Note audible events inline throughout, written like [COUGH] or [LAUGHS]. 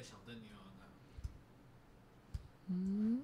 个小灯，你有没有看？嗯。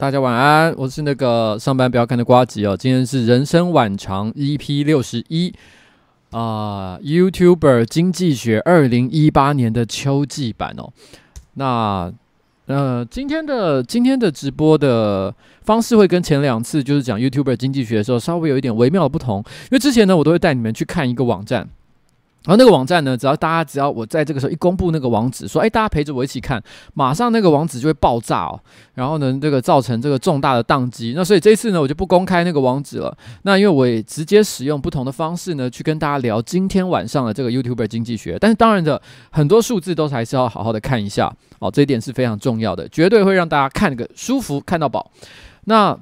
大家晚安，我是那个上班不要看的瓜吉哦。今天是人生晚长 EP 六十一啊，YouTuber 经济学二零一八年的秋季版哦。那呃，今天的今天的直播的方式会跟前两次就是讲 YouTuber 经济学的时候稍微有一点微妙的不同，因为之前呢，我都会带你们去看一个网站。然后那个网站呢，只要大家只要我在这个时候一公布那个网址，说哎，大家陪着我一起看，马上那个网址就会爆炸哦。然后呢，这个造成这个重大的宕机。那所以这次呢，我就不公开那个网址了。那因为我也直接使用不同的方式呢，去跟大家聊今天晚上的这个 YouTuber 经济学。但是当然的，很多数字都还是要好好的看一下哦，这一点是非常重要的，绝对会让大家看个舒服，看到饱。那。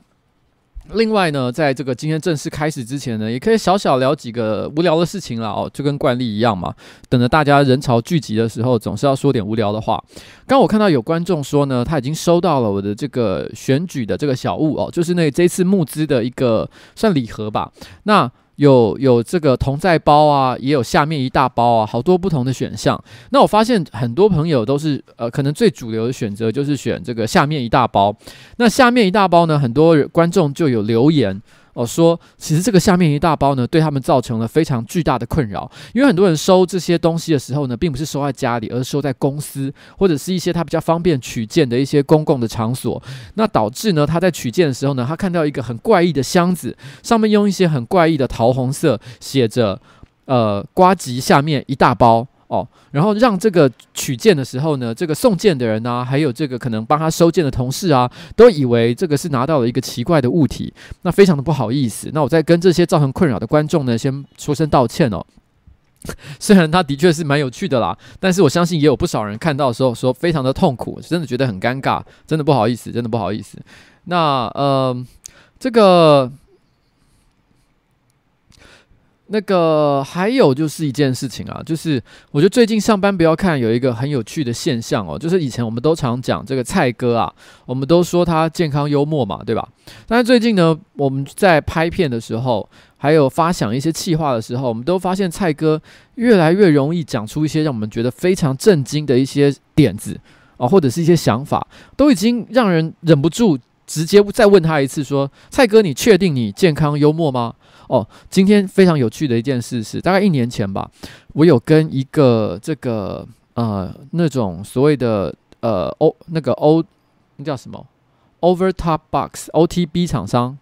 另外呢，在这个今天正式开始之前呢，也可以小小聊几个无聊的事情了哦，就跟惯例一样嘛。等着大家人潮聚集的时候，总是要说点无聊的话。刚我看到有观众说呢，他已经收到了我的这个选举的这个小物哦，就是那这次募资的一个算礼盒吧。那。有有这个同在包啊，也有下面一大包啊，好多不同的选项。那我发现很多朋友都是呃，可能最主流的选择就是选这个下面一大包。那下面一大包呢，很多观众就有留言哦，说其实这个下面一大包呢，对他们造成了非常巨大的困扰，因为很多人收这些东西的时候呢，并不是收在家里，而是收在公司或者是一些他比较方便取件的一些公共的场所。那导致呢，他在取件的时候呢，他看到一个很怪异的箱子，上面用一些很怪异的桃红色写着“呃，瓜吉下面一大包”。哦，然后让这个取件的时候呢，这个送件的人啊，还有这个可能帮他收件的同事啊，都以为这个是拿到了一个奇怪的物体，那非常的不好意思。那我在跟这些造成困扰的观众呢，先说声道歉哦。[LAUGHS] 虽然他的确是蛮有趣的啦，但是我相信也有不少人看到的时候说非常的痛苦，真的觉得很尴尬，真的不好意思，真的不好意思。那呃，这个。那个还有就是一件事情啊，就是我觉得最近上班不要看有一个很有趣的现象哦，就是以前我们都常讲这个蔡哥啊，我们都说他健康幽默嘛，对吧？但是最近呢，我们在拍片的时候，还有发想一些气话的时候，我们都发现蔡哥越来越容易讲出一些让我们觉得非常震惊的一些点子啊，或者是一些想法，都已经让人忍不住直接再问他一次说：“蔡哥，你确定你健康幽默吗？”哦，今天非常有趣的一件事是，大概一年前吧，我有跟一个这个呃那种所谓的呃 O 那个 O 那叫什么 Over Top Box OTB 厂商，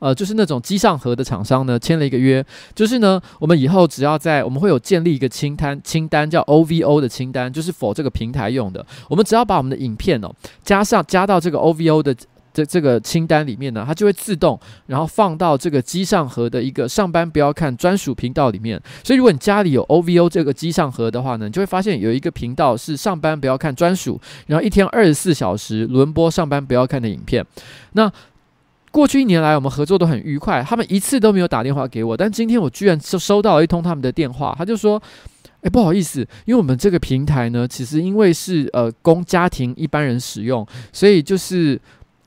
呃就是那种机上盒的厂商呢签了一个约，就是呢我们以后只要在我们会有建立一个清单清单叫 OVO 的清单，就是 for 这个平台用的，我们只要把我们的影片哦加上加到这个 OVO 的。这这个清单里面呢，它就会自动，然后放到这个机上盒的一个上班不要看专属频道里面。所以，如果你家里有 OVO 这个机上盒的话呢，你就会发现有一个频道是上班不要看专属，然后一天二十四小时轮播上班不要看的影片。那过去一年来，我们合作都很愉快，他们一次都没有打电话给我，但今天我居然收收到了一通他们的电话，他就说：“哎，不好意思，因为我们这个平台呢，其实因为是呃供家庭一般人使用，所以就是。”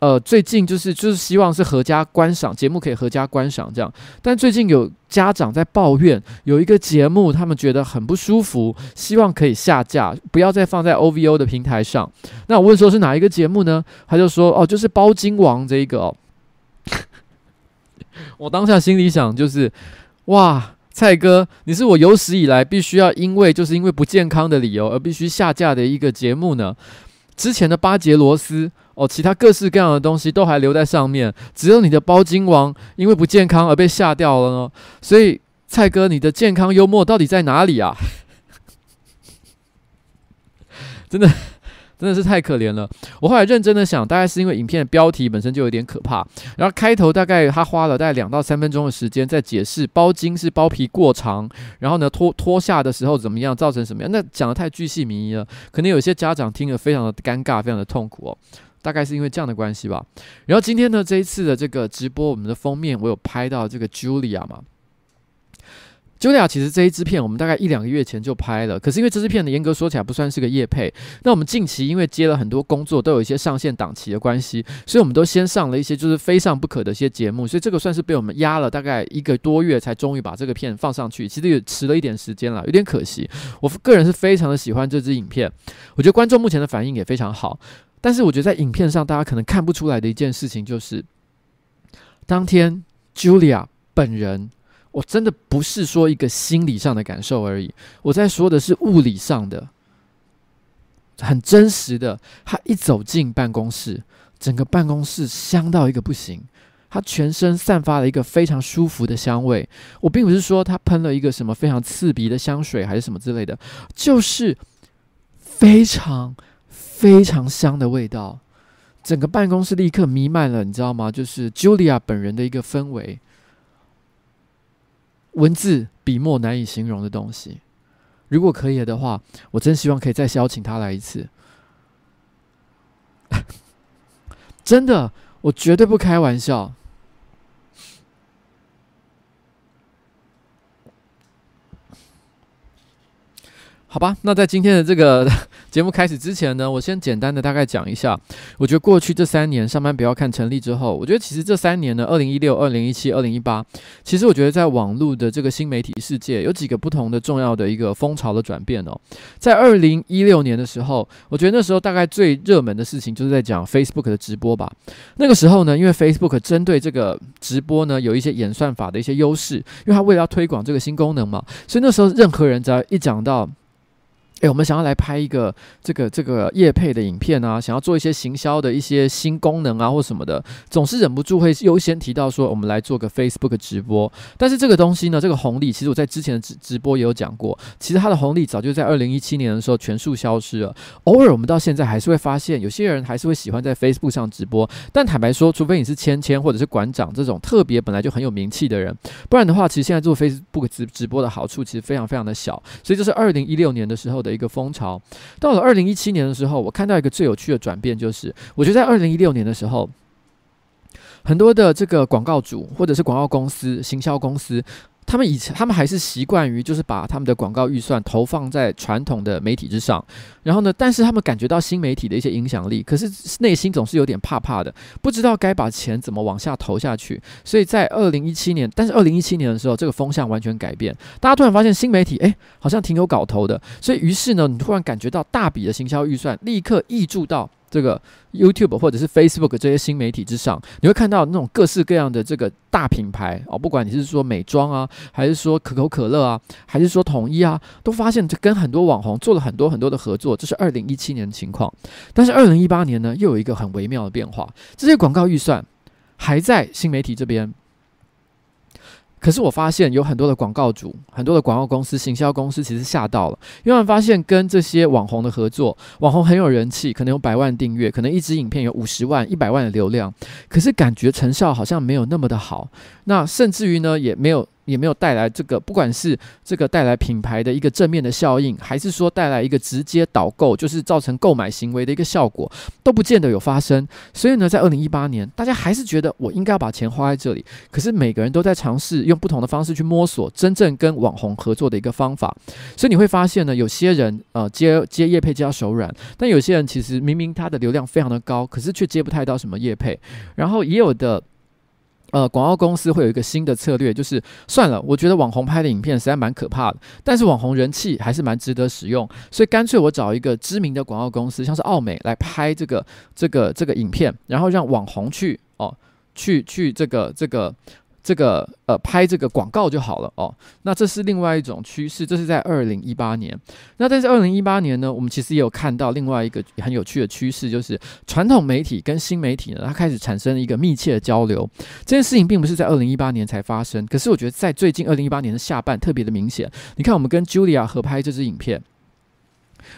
呃，最近就是就是希望是合家观赏节目，可以合家观赏这样。但最近有家长在抱怨，有一个节目他们觉得很不舒服，希望可以下架，不要再放在 OVO 的平台上。那我问说是哪一个节目呢？他就说哦，就是包金王这一个哦。[LAUGHS] 我当下心里想就是，哇，蔡哥，你是我有史以来必须要因为就是因为不健康的理由而必须下架的一个节目呢。之前的巴杰罗斯。哦，其他各式各样的东西都还留在上面，只有你的包金王因为不健康而被吓掉了呢。所以，蔡哥，你的健康幽默到底在哪里啊？[LAUGHS] 真的，真的是太可怜了。我后来认真的想，大概是因为影片的标题本身就有点可怕，然后开头大概他花了大概两到三分钟的时间在解释包金是包皮过长，然后呢脱脱下的时候怎么样，造成什么样？那讲得太巨细靡遗了，可能有些家长听了非常的尴尬，非常的痛苦哦。大概是因为这样的关系吧。然后今天呢，这一次的这个直播，我们的封面我有拍到这个 Julia 嘛。Julia 其实这一支片我们大概一两个月前就拍了，可是因为这支片呢，严格说起来不算是个业配。那我们近期因为接了很多工作，都有一些上线档期的关系，所以我们都先上了一些就是非上不可的一些节目，所以这个算是被我们压了大概一个多月才终于把这个片放上去。其实也迟了一点时间了，有点可惜。我个人是非常的喜欢这支影片，我觉得观众目前的反应也非常好。但是我觉得在影片上，大家可能看不出来的一件事情，就是当天 Julia 本人，我真的不是说一个心理上的感受而已，我在说的是物理上的，很真实的。他一走进办公室，整个办公室香到一个不行，他全身散发了一个非常舒服的香味。我并不是说他喷了一个什么非常刺鼻的香水，还是什么之类的，就是非常。非常香的味道，整个办公室立刻弥漫了，你知道吗？就是 Julia 本人的一个氛围，文字笔墨难以形容的东西。如果可以的话，我真希望可以再邀请他来一次。[LAUGHS] 真的，我绝对不开玩笑。好吧，那在今天的这个 [LAUGHS] 节目开始之前呢，我先简单的大概讲一下。我觉得过去这三年上班不要看成立之后，我觉得其实这三年呢，二零一六、二零一七、二零一八，其实我觉得在网络的这个新媒体世界有几个不同的重要的一个风潮的转变哦。在二零一六年的时候，我觉得那时候大概最热门的事情就是在讲 Facebook 的直播吧。那个时候呢，因为 Facebook 针对这个直播呢有一些演算法的一些优势，因为它为了要推广这个新功能嘛，所以那时候任何人只要一讲到。我们想要来拍一个这个这个夜配的影片啊，想要做一些行销的一些新功能啊，或什么的，总是忍不住会优先提到说，我们来做个 Facebook 直播。但是这个东西呢，这个红利，其实我在之前的直直播也有讲过，其实它的红利早就在二零一七年的时候全数消失了。偶尔我们到现在还是会发现，有些人还是会喜欢在 Facebook 上直播。但坦白说，除非你是千千或者是馆长这种特别本来就很有名气的人，不然的话，其实现在做 Facebook 直直播的好处其实非常非常的小。所以这是二零一六年的时候的一个风潮，到了二零一七年的时候，我看到一个最有趣的转变，就是我觉得在二零一六年的时候，很多的这个广告主或者是广告公司、行销公司。他们以前，他们还是习惯于就是把他们的广告预算投放在传统的媒体之上，然后呢，但是他们感觉到新媒体的一些影响力，可是内心总是有点怕怕的，不知道该把钱怎么往下投下去。所以在二零一七年，但是二零一七年的时候，这个风向完全改变，大家突然发现新媒体，诶，好像挺有搞头的，所以于是呢，你突然感觉到大笔的行销预算立刻挹注到。这个 YouTube 或者是 Facebook 这些新媒体之上，你会看到那种各式各样的这个大品牌哦，不管你是说美妆啊，还是说可口可乐啊，还是说统一啊，都发现这跟很多网红做了很多很多的合作。这是二零一七年的情况，但是二零一八年呢，又有一个很微妙的变化，这些广告预算还在新媒体这边。可是我发现有很多的广告主、很多的广告公司、行销公司其实吓到了，因为他们发现跟这些网红的合作，网红很有人气，可能有百万订阅，可能一支影片有五十万、一百万的流量，可是感觉成效好像没有那么的好，那甚至于呢，也没有。也没有带来这个，不管是这个带来品牌的一个正面的效应，还是说带来一个直接导购，就是造成购买行为的一个效果，都不见得有发生。所以呢，在二零一八年，大家还是觉得我应该要把钱花在这里。可是每个人都在尝试用不同的方式去摸索真正跟网红合作的一个方法。所以你会发现呢，有些人呃接接业配接到手软，但有些人其实明明他的流量非常的高，可是却接不太到什么业配。然后也有的。呃，广告公司会有一个新的策略，就是算了，我觉得网红拍的影片实在蛮可怕的，但是网红人气还是蛮值得使用，所以干脆我找一个知名的广告公司，像是奥美来拍这个这个这个影片，然后让网红去哦，去去这个这个。这个呃，拍这个广告就好了哦。那这是另外一种趋势，这是在二零一八年。那但是二零一八年呢，我们其实也有看到另外一个很有趣的趋势，就是传统媒体跟新媒体呢，它开始产生了一个密切的交流。这件事情并不是在二零一八年才发生，可是我觉得在最近二零一八年的下半特别的明显。你看，我们跟 Julia 合拍这支影片。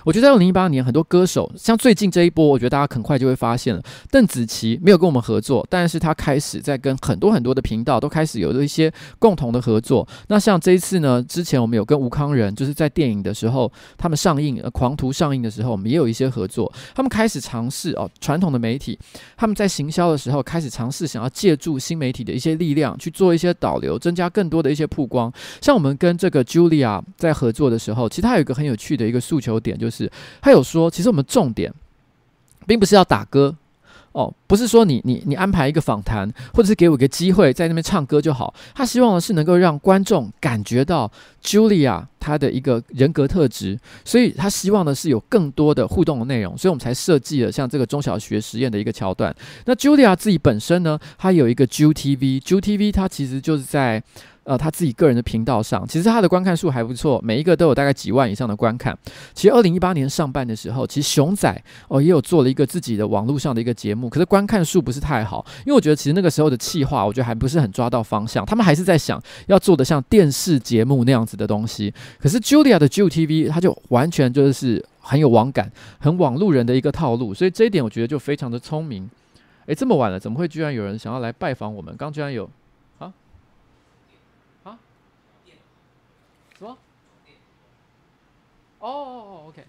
我觉得在二零一八年，很多歌手像最近这一波，我觉得大家很快就会发现了，邓紫棋没有跟我们合作，但是她开始在跟很多很多的频道都开始有了一些共同的合作。那像这一次呢，之前我们有跟吴康仁，就是在电影的时候，他们上映《呃狂徒》上映的时候，我们也有一些合作。他们开始尝试哦，传统的媒体他们在行销的时候开始尝试想要借助新媒体的一些力量去做一些导流，增加更多的一些曝光。像我们跟这个 Julia 在合作的时候，其实他有一个很有趣的一个诉求点。就是他有说，其实我们重点并不是要打歌哦，不是说你你你安排一个访谈，或者是给我一个机会在那边唱歌就好。他希望的是能够让观众感觉到 Julia 他的一个人格特质，所以他希望的是有更多的互动的内容，所以我们才设计了像这个中小学实验的一个桥段。那 Julia 自己本身呢，她有一个 JuTV，JuTV 它其实就是在。呃，他自己个人的频道上，其实他的观看数还不错，每一个都有大概几万以上的观看。其实二零一八年上半的时候，其实熊仔哦也有做了一个自己的网络上的一个节目，可是观看数不是太好，因为我觉得其实那个时候的企划，我觉得还不是很抓到方向，他们还是在想要做的像电视节目那样子的东西。可是 Julia 的 JuTV，他就完全就是很有网感，很网路人的一个套路，所以这一点我觉得就非常的聪明。诶，这么晚了，怎么会居然有人想要来拜访我们？刚居然有。啊，啊，什么哦哦哦，OK。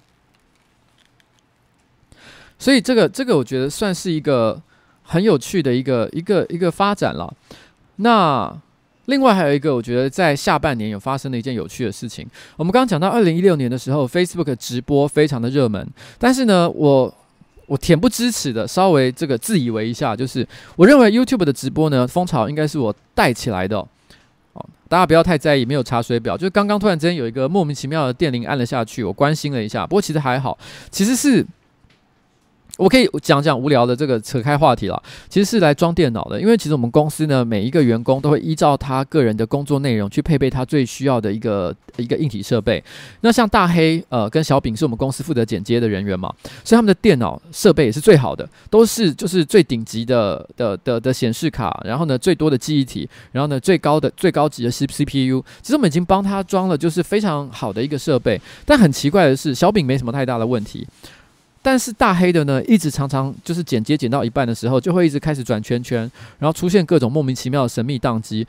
所以这个这个，我觉得算是一个很有趣的一个一个一个发展了。那另外还有一个，我觉得在下半年有发生的一件有趣的事情。我们刚刚讲到二零一六年的时候，Facebook 直播非常的热门，但是呢，我我恬不知耻的稍微这个自以为一下，就是我认为 YouTube 的直播呢风潮应该是我带起来的。哦，大家不要太在意，没有查水表，就是刚刚突然之间有一个莫名其妙的电铃按了下去，我关心了一下，不过其实还好，其实是。我可以讲讲无聊的这个扯开话题了，其实是来装电脑的，因为其实我们公司呢，每一个员工都会依照他个人的工作内容去配备他最需要的一个一个硬体设备。那像大黑呃跟小饼是我们公司负责剪接的人员嘛，所以他们的电脑设备也是最好的，都是就是最顶级的的的的显示卡，然后呢最多的记忆体，然后呢最高的最高级的 C CPU。其实我们已经帮他装了就是非常好的一个设备，但很奇怪的是，小饼没什么太大的问题。但是大黑的呢，一直常常就是剪接剪到一半的时候，就会一直开始转圈圈，然后出现各种莫名其妙的神秘宕机。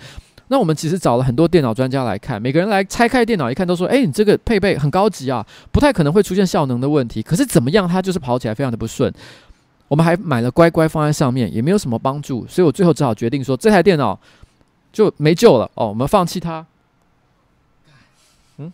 那我们其实找了很多电脑专家来看，每个人来拆开电脑一看，都说：“诶，你这个配备很高级啊，不太可能会出现效能的问题。”可是怎么样，它就是跑起来非常的不顺。我们还买了乖乖放在上面，也没有什么帮助，所以我最后只好决定说，这台电脑就没救了哦，我们放弃它。嗯，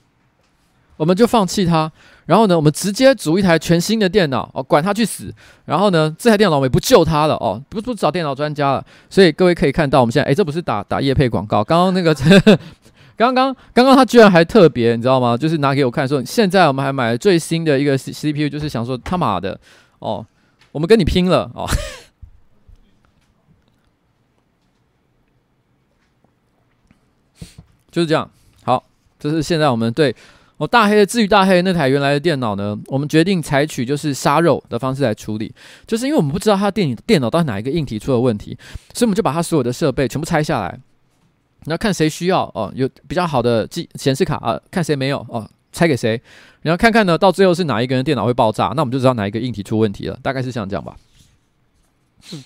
我们就放弃它。然后呢，我们直接组一台全新的电脑哦，管他去死。然后呢，这台电脑我们也不救他了哦，不不找电脑专家了。所以各位可以看到，我们现在哎，这不是打打业配广告。刚刚那个，[LAUGHS] 刚刚刚刚他居然还特别，你知道吗？就是拿给我看说，现在我们还买了最新的一个 C C P U，就是想说他妈的哦，我们跟你拼了哦，[LAUGHS] 就是这样。好，这是现在我们对。哦，大黑的至于大黑那台原来的电脑呢，我们决定采取就是杀肉的方式来处理，就是因为我们不知道他电电脑到底哪一个硬体出了问题，所以我们就把他所有的设备全部拆下来，然后看谁需要哦，有比较好的机显示卡啊，看谁没有哦，拆给谁，然后看看呢，到最后是哪一个人电脑会爆炸，那我们就知道哪一个硬体出问题了，大概是像这样吧。嗯。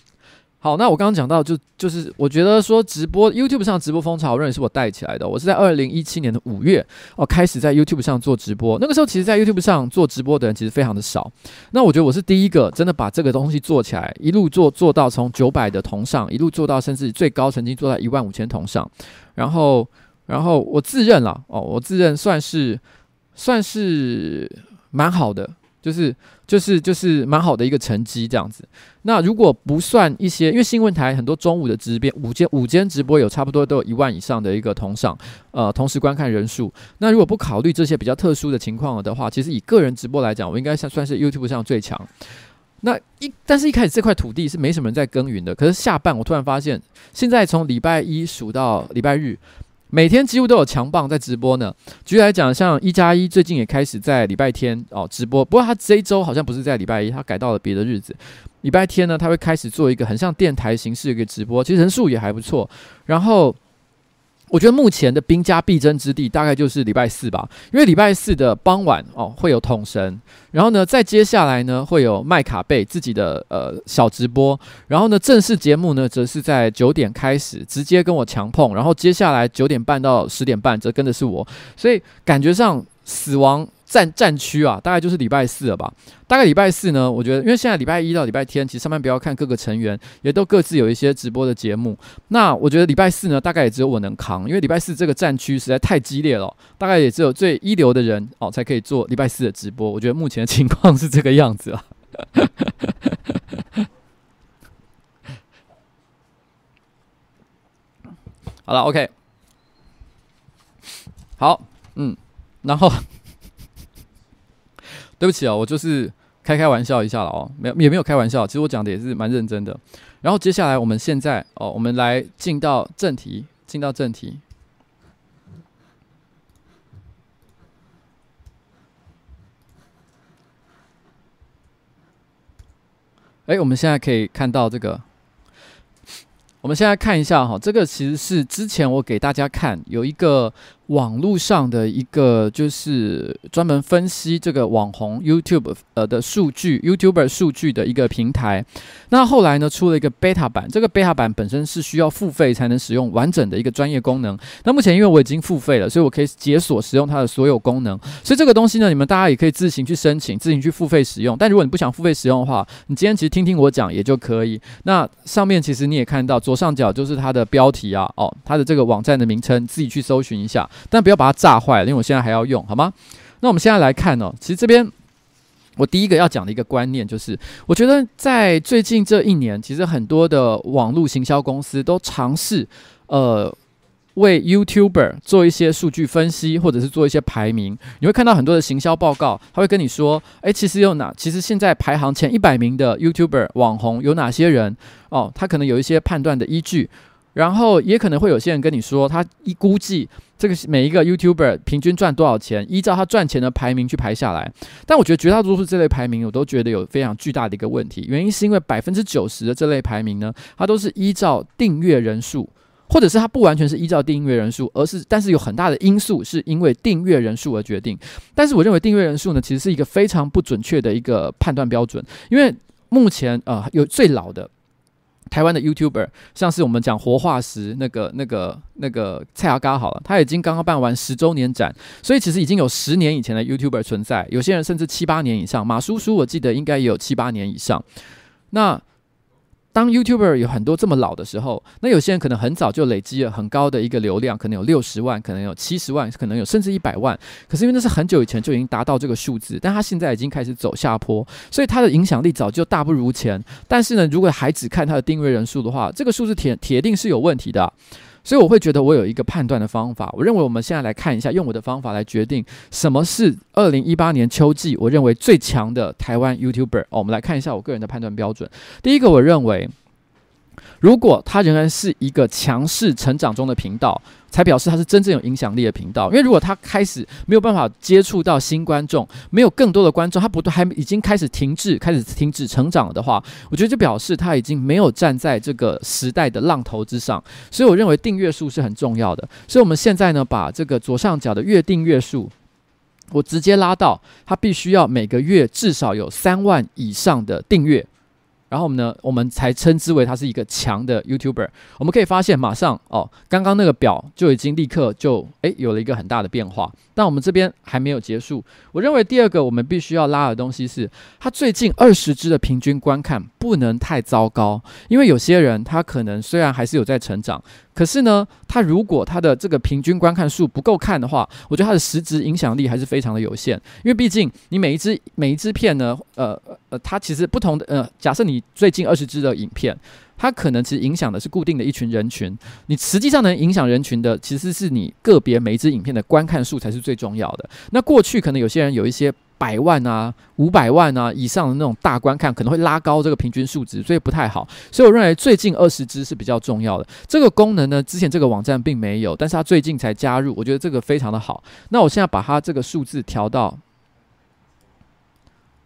好，那我刚刚讲到就，就是我觉得说直播 YouTube 上直播风潮，我认为是我带起来的。我是在二零一七年的五月哦，开始在 YouTube 上做直播。那个时候，其实，在 YouTube 上做直播的人其实非常的少。那我觉得我是第一个真的把这个东西做起来，一路做做到从九百的同上，一路做到甚至最高曾经做到一万五千同上。然后，然后我自认了哦，我自认算是算是蛮好的。就是就是就是蛮好的一个成绩这样子。那如果不算一些，因为新闻台很多中午的直播，午间午间直播有差不多都有一万以上的一个同上，呃，同时观看人数。那如果不考虑这些比较特殊的情况的话，其实以个人直播来讲，我应该算算是 YouTube 上最强。那一但是一开始这块土地是没什么人在耕耘的，可是下半我突然发现，现在从礼拜一数到礼拜日。每天几乎都有强棒在直播呢。举例来讲，像一加一最近也开始在礼拜天哦直播，不过他这一周好像不是在礼拜一，他改到了别的日子。礼拜天呢，他会开始做一个很像电台形式的一个直播，其实人数也还不错。然后。我觉得目前的兵家必争之地大概就是礼拜四吧，因为礼拜四的傍晚哦会有统神，然后呢在接下来呢会有麦卡贝自己的呃小直播，然后呢正式节目呢则是在九点开始直接跟我强碰，然后接下来九点半到十点半则跟的是我，所以感觉上死亡。战战区啊，大概就是礼拜四了吧。大概礼拜四呢，我觉得，因为现在礼拜一到礼拜天，其实上班不要看各个成员也都各自有一些直播的节目。那我觉得礼拜四呢，大概也只有我能扛，因为礼拜四这个战区实在太激烈了，大概也只有最一流的人哦才可以做礼拜四的直播。我觉得目前的情况是这个样子啊。[LAUGHS] 好了，OK，好，然后。对不起啊，我就是开开玩笑一下了哦，没有也没有开玩笑，其实我讲的也是蛮认真的。然后接下来我们现在哦，我们来进到正题，进到正题。哎，我们现在可以看到这个，我们现在看一下哈，这个其实是之前我给大家看有一个。网络上的一个就是专门分析这个网红 YouTube 呃的数据，YouTuber 数据的一个平台。那后来呢，出了一个 beta 版，这个 beta 版本身是需要付费才能使用完整的一个专业功能。那目前因为我已经付费了，所以我可以解锁使用它的所有功能。所以这个东西呢，你们大家也可以自行去申请，自行去付费使用。但如果你不想付费使用的话，你今天其实听听我讲也就可以。那上面其实你也看到左上角就是它的标题啊，哦，它的这个网站的名称，自己去搜寻一下。但不要把它炸坏了，因为我现在还要用，好吗？那我们现在来看哦，其实这边我第一个要讲的一个观念就是，我觉得在最近这一年，其实很多的网络行销公司都尝试呃为 YouTuber 做一些数据分析，或者是做一些排名。你会看到很多的行销报告，他会跟你说，诶，其实有哪？其实现在排行前一百名的 YouTuber 网红有哪些人？哦，他可能有一些判断的依据。然后也可能会有些人跟你说，他一估计这个每一个 YouTuber 平均赚多少钱，依照他赚钱的排名去排下来。但我觉得绝大多数这类排名，我都觉得有非常巨大的一个问题。原因是因为百分之九十的这类排名呢，它都是依照订阅人数，或者是它不完全是依照订阅人数，而是但是有很大的因素是因为订阅人数而决定。但是我认为订阅人数呢，其实是一个非常不准确的一个判断标准，因为目前呃有最老的。台湾的 YouTuber，像是我们讲活化石那个、那个、那个蔡阿嘎好了，他已经刚刚办完十周年展，所以其实已经有十年以前的 YouTuber 存在，有些人甚至七八年以上。马叔叔我记得应该也有七八年以上。那当 YouTuber 有很多这么老的时候，那有些人可能很早就累积了很高的一个流量，可能有六十万，可能有七十万，可能有甚至一百万。可是因为那是很久以前就已经达到这个数字，但他现在已经开始走下坡，所以他的影响力早就大不如前。但是呢，如果还只看他的订阅人数的话，这个数字铁铁定是有问题的。所以我会觉得我有一个判断的方法。我认为我们现在来看一下，用我的方法来决定什么是二零一八年秋季我认为最强的台湾 YouTuber。哦，我们来看一下我个人的判断标准。第一个，我认为。如果它仍然是一个强势成长中的频道，才表示它是真正有影响力的频道。因为如果它开始没有办法接触到新观众，没有更多的观众，它不都还已经开始停滞，开始停止成长的话，我觉得就表示它已经没有站在这个时代的浪头之上。所以我认为订阅数是很重要的。所以我们现在呢，把这个左上角的月订阅数，我直接拉到它必须要每个月至少有三万以上的订阅。然后我们呢，我们才称之为他是一个强的 YouTuber。我们可以发现，马上哦，刚刚那个表就已经立刻就诶有了一个很大的变化。但我们这边还没有结束。我认为第二个我们必须要拉的东西是，他最近二十支的平均观看不能太糟糕，因为有些人他可能虽然还是有在成长。可是呢，他如果他的这个平均观看数不够看的话，我觉得他的实质影响力还是非常的有限。因为毕竟你每一支每一支片呢，呃呃，它其实不同的呃，假设你最近二十支的影片，它可能其实影响的是固定的一群人群。你实际上能影响人群的，其实是你个别每支影片的观看数才是最重要的。那过去可能有些人有一些。百万啊，五百万啊以上的那种大观看，可能会拉高这个平均数值，所以不太好。所以我认为最近二十支是比较重要的。这个功能呢，之前这个网站并没有，但是它最近才加入，我觉得这个非常的好。那我现在把它这个数字调到，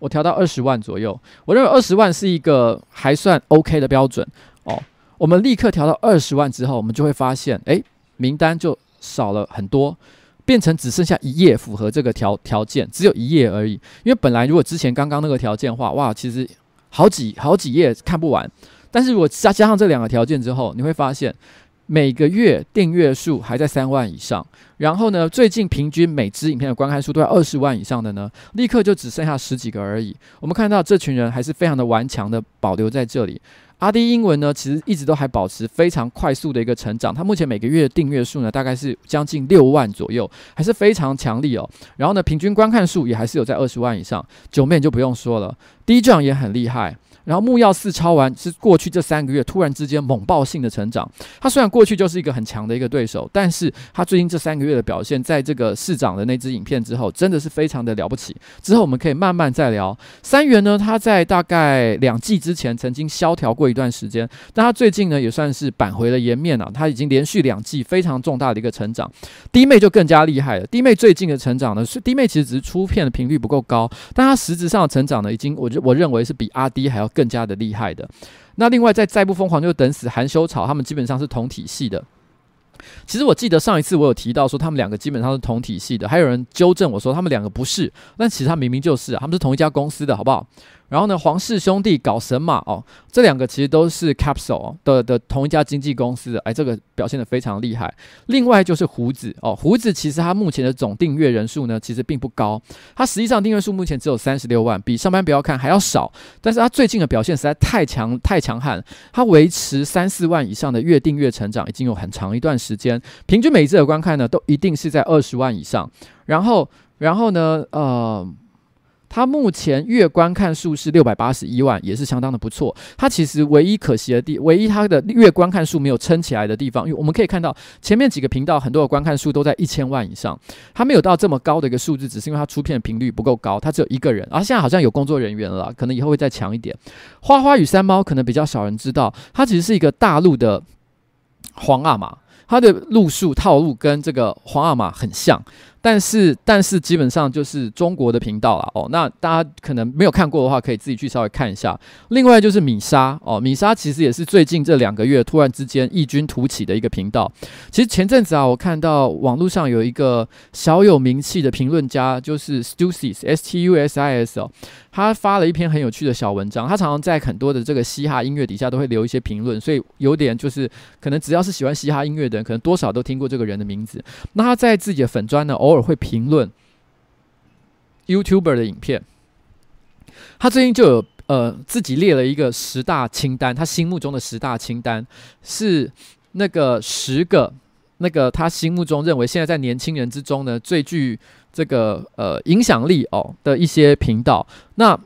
我调到二十万左右。我认为二十万是一个还算 OK 的标准哦。我们立刻调到二十万之后，我们就会发现，诶，名单就少了很多。变成只剩下一页符合这个条条件，只有一页而已。因为本来如果之前刚刚那个条件的话，哇，其实好几好几页看不完。但是如果加加上这两个条件之后，你会发现每个月订阅数还在三万以上，然后呢，最近平均每支影片的观看数都在二十万以上的呢，立刻就只剩下十几个而已。我们看到这群人还是非常的顽强的保留在这里。阿迪英文呢，其实一直都还保持非常快速的一个成长。它目前每个月的订阅数呢，大概是将近六万左右，还是非常强力哦。然后呢，平均观看数也还是有在二十万以上。九妹就不用说了，Dee John 也很厉害。然后木曜四超完是过去这三个月突然之间猛爆性的成长。他虽然过去就是一个很强的一个对手，但是他最近这三个月的表现，在这个市长的那支影片之后，真的是非常的了不起。之后我们可以慢慢再聊。三元呢，他在大概两季之前曾经萧条过一段时间，但他最近呢也算是扳回了颜面了。他已经连续两季非常重大的一个成长。弟妹就更加厉害了。弟妹最近的成长呢，是弟妹其实只是出片的频率不够高，但他实质上的成长呢，已经我我认为是比阿滴还要。更加的厉害的。那另外在再不疯狂就等死含羞草，他们基本上是同体系的。其实我记得上一次我有提到说他们两个基本上是同体系的，还有人纠正我说他们两个不是，但其实他明明就是，他们是同一家公司的，好不好？然后呢，黄氏兄弟搞神马哦，这两个其实都是 Capsule 的的同一家经纪公司，哎，这个表现得非常厉害。另外就是胡子哦，胡子其实他目前的总订阅人数呢，其实并不高，他实际上订阅数目前只有三十六万，比上班不要看还要少。但是他最近的表现实在太强太强悍，他维持三四万以上的月订阅成长已经有很长一段时间，平均每一次的观看呢，都一定是在二十万以上。然后，然后呢，呃。它目前月观看数是六百八十一万，也是相当的不错。它其实唯一可惜的地，唯一它的月观看数没有撑起来的地方，因为我们可以看到前面几个频道很多的观看数都在一千万以上，它没有到这么高的一个数字，只是因为它出片的频率不够高，它只有一个人。而、啊、现在好像有工作人员了，可能以后会再强一点。花花与山猫可能比较少人知道，它其实是一个大陆的皇阿玛，它的路数套路跟这个皇阿玛很像。但是，但是基本上就是中国的频道了哦。那大家可能没有看过的话，可以自己去稍微看一下。另外就是米莎哦，米莎其实也是最近这两个月突然之间异军突起的一个频道。其实前阵子啊，我看到网络上有一个小有名气的评论家，就是 Stusis S T U S I S 哦。他发了一篇很有趣的小文章，他常常在很多的这个嘻哈音乐底下都会留一些评论，所以有点就是可能只要是喜欢嘻哈音乐的人，可能多少都听过这个人的名字。那他在自己的粉砖呢，偶尔会评论 YouTuber 的影片。他最近就有呃自己列了一个十大清单，他心目中的十大清单是那个十个那个他心目中认为现在在年轻人之中呢最具。这个呃影响力哦的一些频道，那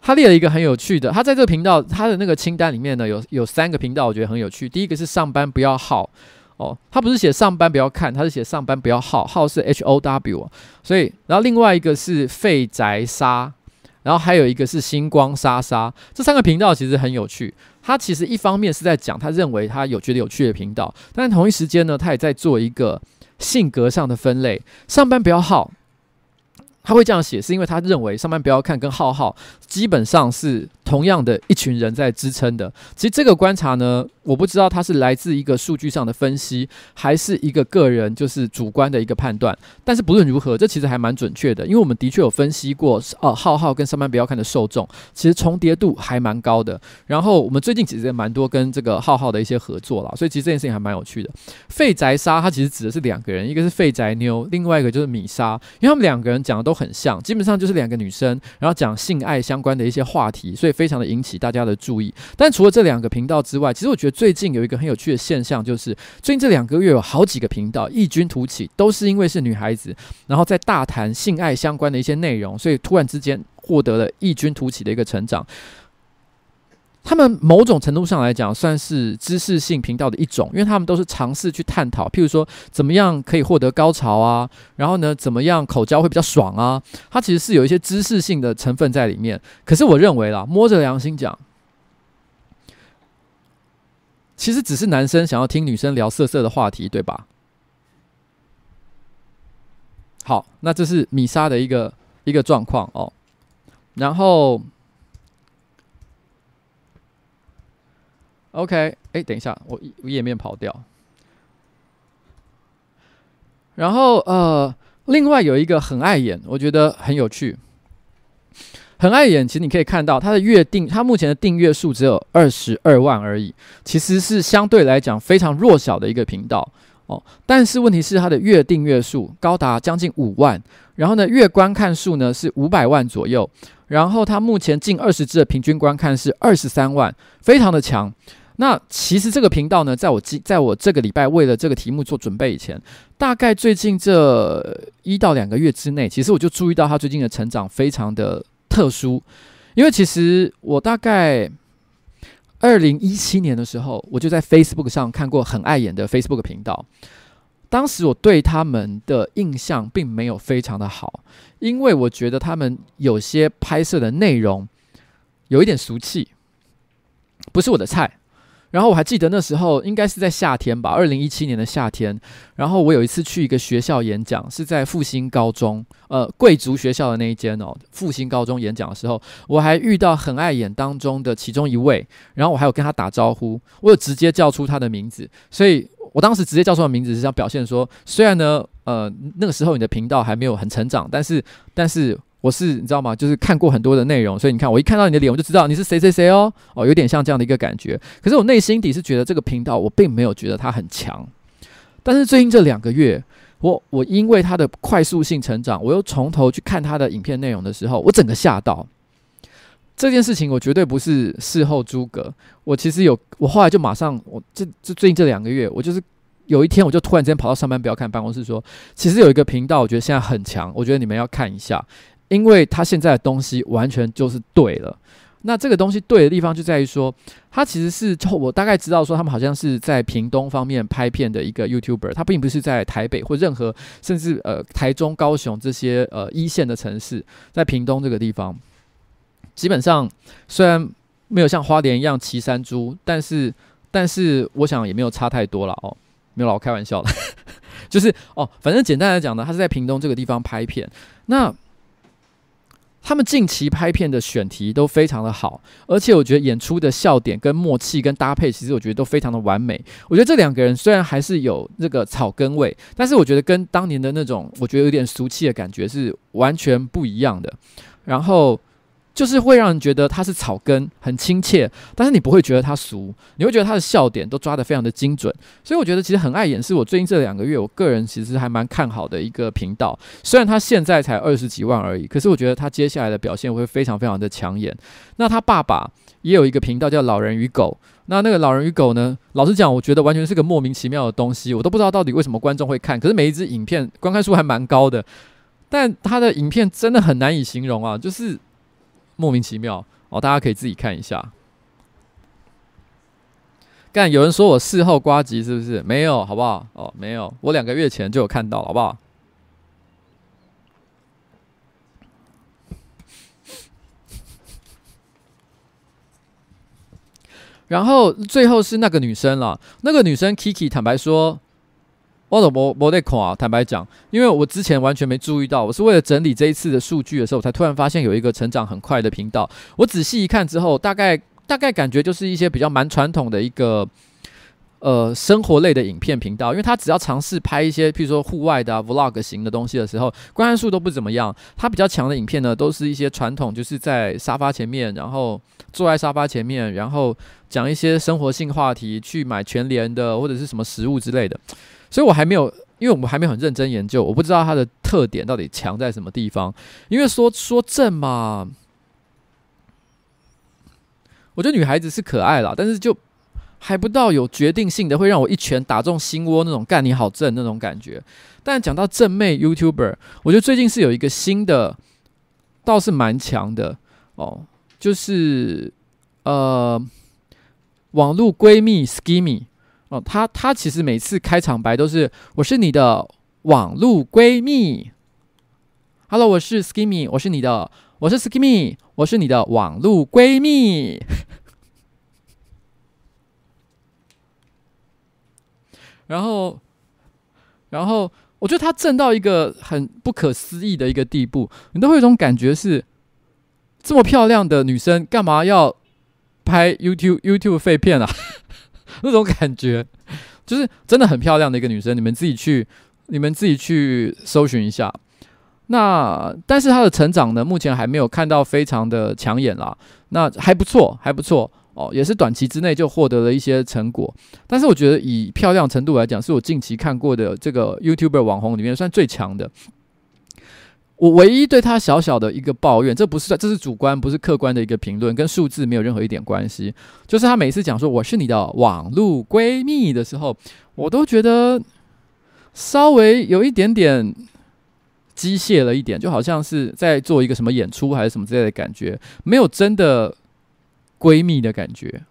他列了一个很有趣的，他在这个频道他的那个清单里面呢，有有三个频道，我觉得很有趣。第一个是上班不要耗哦，他不是写上班不要看，他是写上班不要耗，耗是 H O W，所以然后另外一个是废宅杀，然后还有一个是星光莎莎，这三个频道其实很有趣。他其实一方面是在讲他认为他有觉得有趣的频道，但同一时间呢，他也在做一个。性格上的分类，上班不要耗。他会这样写，是因为他认为上班不要看跟浩浩基本上是同样的一群人在支撑的。其实这个观察呢，我不知道它是来自一个数据上的分析，还是一个个人就是主观的一个判断。但是不论如何，这其实还蛮准确的，因为我们的确有分析过，呃，浩浩跟上班不要看的受众其实重叠度还蛮高的。然后我们最近其实也蛮多跟这个浩浩的一些合作啦，所以其实这件事情还蛮有趣的。废宅杀它其实指的是两个人，一个是废宅妞，另外一个就是米莎，因为他们两个人讲的都。都很像，基本上就是两个女生，然后讲性爱相关的一些话题，所以非常的引起大家的注意。但除了这两个频道之外，其实我觉得最近有一个很有趣的现象，就是最近这两个月有好几个频道异军突起，都是因为是女孩子，然后在大谈性爱相关的一些内容，所以突然之间获得了异军突起的一个成长。他们某种程度上来讲，算是知识性频道的一种，因为他们都是尝试去探讨，譬如说怎么样可以获得高潮啊，然后呢，怎么样口交会比较爽啊，它其实是有一些知识性的成分在里面。可是我认为啦，摸着良心讲，其实只是男生想要听女生聊色色的话题，对吧？好，那这是米莎的一个一个状况哦，然后。OK，哎、等一下，我页面跑掉。然后呃，另外有一个很碍眼，我觉得很有趣。很碍眼，其实你可以看到它的月订，它目前的订阅数只有二十二万而已，其实是相对来讲非常弱小的一个频道哦。但是问题是它的月订阅数高达将近五万，然后呢，月观看数呢是五百万左右，然后它目前近二十支的平均观看是二十三万，非常的强。那其实这个频道呢，在我今在我这个礼拜为了这个题目做准备以前，大概最近这一到两个月之内，其实我就注意到他最近的成长非常的特殊。因为其实我大概二零一七年的时候，我就在 Facebook 上看过很爱演的 Facebook 频道，当时我对他们的印象并没有非常的好，因为我觉得他们有些拍摄的内容有一点俗气，不是我的菜。然后我还记得那时候应该是在夏天吧，二零一七年的夏天。然后我有一次去一个学校演讲，是在复兴高中，呃，贵族学校的那一间哦，复兴高中演讲的时候，我还遇到很爱演当中的其中一位，然后我还有跟他打招呼，我有直接叫出他的名字，所以我当时直接叫出的名字是想表现说，虽然呢，呃，那个时候你的频道还没有很成长，但是，但是。我是你知道吗？就是看过很多的内容，所以你看我一看到你的脸，我就知道你是谁谁谁哦哦，有点像这样的一个感觉。可是我内心底是觉得这个频道我并没有觉得它很强。但是最近这两个月，我我因为它的快速性成长，我又从头去看它的影片内容的时候，我整个吓到。这件事情我绝对不是事后诸葛，我其实有，我后来就马上，我这这最近这两个月，我就是有一天我就突然间跑到上班不要看办公室说，其实有一个频道，我觉得现在很强，我觉得你们要看一下。因为他现在的东西完全就是对了，那这个东西对的地方就在于说，他其实是我大概知道说，他们好像是在屏东方面拍片的一个 YouTuber，他并不是在台北或任何甚至呃台中、高雄这些呃一线的城市，在屏东这个地方，基本上虽然没有像花莲一样骑山猪，但是但是我想也没有差太多了哦，没有老，开玩笑的，[LAUGHS] 就是哦，反正简单来讲呢，他是在屏东这个地方拍片，那。他们近期拍片的选题都非常的好，而且我觉得演出的笑点跟默契跟搭配，其实我觉得都非常的完美。我觉得这两个人虽然还是有那个草根味，但是我觉得跟当年的那种我觉得有点俗气的感觉是完全不一样的。然后。就是会让人觉得他是草根，很亲切，但是你不会觉得他俗，你会觉得他的笑点都抓得非常的精准，所以我觉得其实很爱演是我最近这两个月，我个人其实还蛮看好的一个频道。虽然他现在才二十几万而已，可是我觉得他接下来的表现会非常非常的抢眼。那他爸爸也有一个频道叫老人与狗，那那个老人与狗呢，老实讲，我觉得完全是个莫名其妙的东西，我都不知道到底为什么观众会看，可是每一支影片观看数还蛮高的，但他的影片真的很难以形容啊，就是。莫名其妙哦，大家可以自己看一下。干，有人说我事后呱吉是不是？没有，好不好？哦，没有，我两个月前就有看到，好不好？然后最后是那个女生了，那个女生 Kiki，坦白说。我都没没在看啊，坦白讲，因为我之前完全没注意到，我是为了整理这一次的数据的时候，才突然发现有一个成长很快的频道。我仔细一看之后，大概大概感觉就是一些比较蛮传统的一个呃生活类的影片频道，因为他只要尝试拍一些，譬如说户外的 vlog 型的东西的时候，观看数都不怎么样。他比较强的影片呢，都是一些传统，就是在沙发前面，然后坐在沙发前面，然后讲一些生活性话题，去买全联的或者是什么食物之类的。所以我还没有，因为我们还没有很认真研究，我不知道它的特点到底强在什么地方。因为说说正嘛，我觉得女孩子是可爱啦，但是就还不到有决定性的会让我一拳打中心窝那种干你好正那种感觉。但讲到正妹 YouTuber，我觉得最近是有一个新的，倒是蛮强的哦，就是呃，网络闺蜜 Skimmy。哦，她她其实每次开场白都是“我是你的网路闺蜜 ”，Hello，我是 Skimmy，我是你的，我是 Skimmy，我是你的网路闺蜜。然后，然后我觉得她正到一个很不可思议的一个地步，你都会有一种感觉是：这么漂亮的女生，干嘛要拍 YouTube YouTube 废片啊？[LAUGHS] 那种感觉，就是真的很漂亮的一个女生，你们自己去，你们自己去搜寻一下。那但是她的成长呢，目前还没有看到非常的抢眼啦。那还不错，还不错哦，也是短期之内就获得了一些成果。但是我觉得以漂亮程度来讲，是我近期看过的这个 YouTuber 网红里面算最强的。我唯一对他小小的一个抱怨，这不是这是主观，不是客观的一个评论，跟数字没有任何一点关系。就是他每次讲说我是你的网路闺蜜的时候，我都觉得稍微有一点点机械了一点，就好像是在做一个什么演出还是什么之类的感觉，没有真的闺蜜的感觉。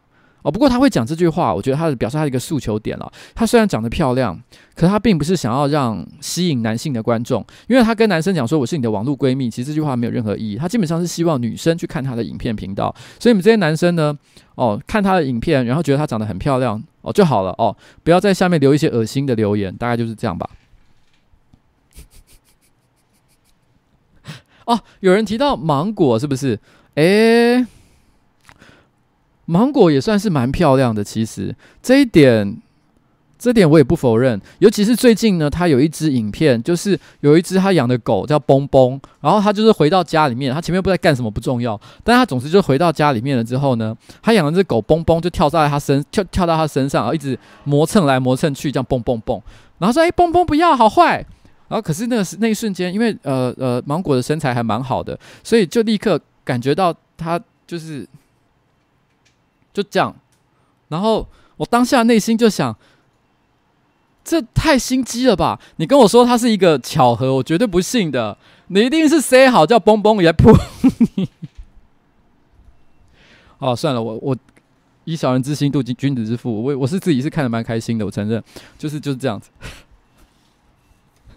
哦，不过他会讲这句话，我觉得他的表示他的一个诉求点了。他虽然长得漂亮，可是他并不是想要让吸引男性的观众，因为他跟男生讲说我是你的网络闺蜜，其实这句话没有任何意义。他基本上是希望女生去看他的影片频道，所以你们这些男生呢，哦，看他的影片，然后觉得他长得很漂亮，哦就好了哦，不要在下面留一些恶心的留言，大概就是这样吧。[LAUGHS] 哦，有人提到芒果是不是？诶。芒果也算是蛮漂亮的，其实这一点，这点我也不否认。尤其是最近呢，他有一支影片，就是有一只他养的狗叫崩崩，然后他就是回到家里面，他前面不知道干什么不重要，但他总之就回到家里面了之后呢，他养的这只狗崩崩就跳在他身，跳跳到他身上，然后一直磨蹭来磨蹭去，这样蹦蹦蹦，然后说：“哎，蹦蹦不要，好坏。”然后可是那个那一瞬间，因为呃呃芒果的身材还蛮好的，所以就立刻感觉到他就是。就这样，然后我当下内心就想，这太心机了吧？你跟我说它是一个巧合，我绝对不信的。你一定是塞好叫嘣嘣也扑你。[LAUGHS] 哦，算了，我我以小人之心度君子之腹，我我是自己是看的蛮开心的，我承认，就是就是这样子。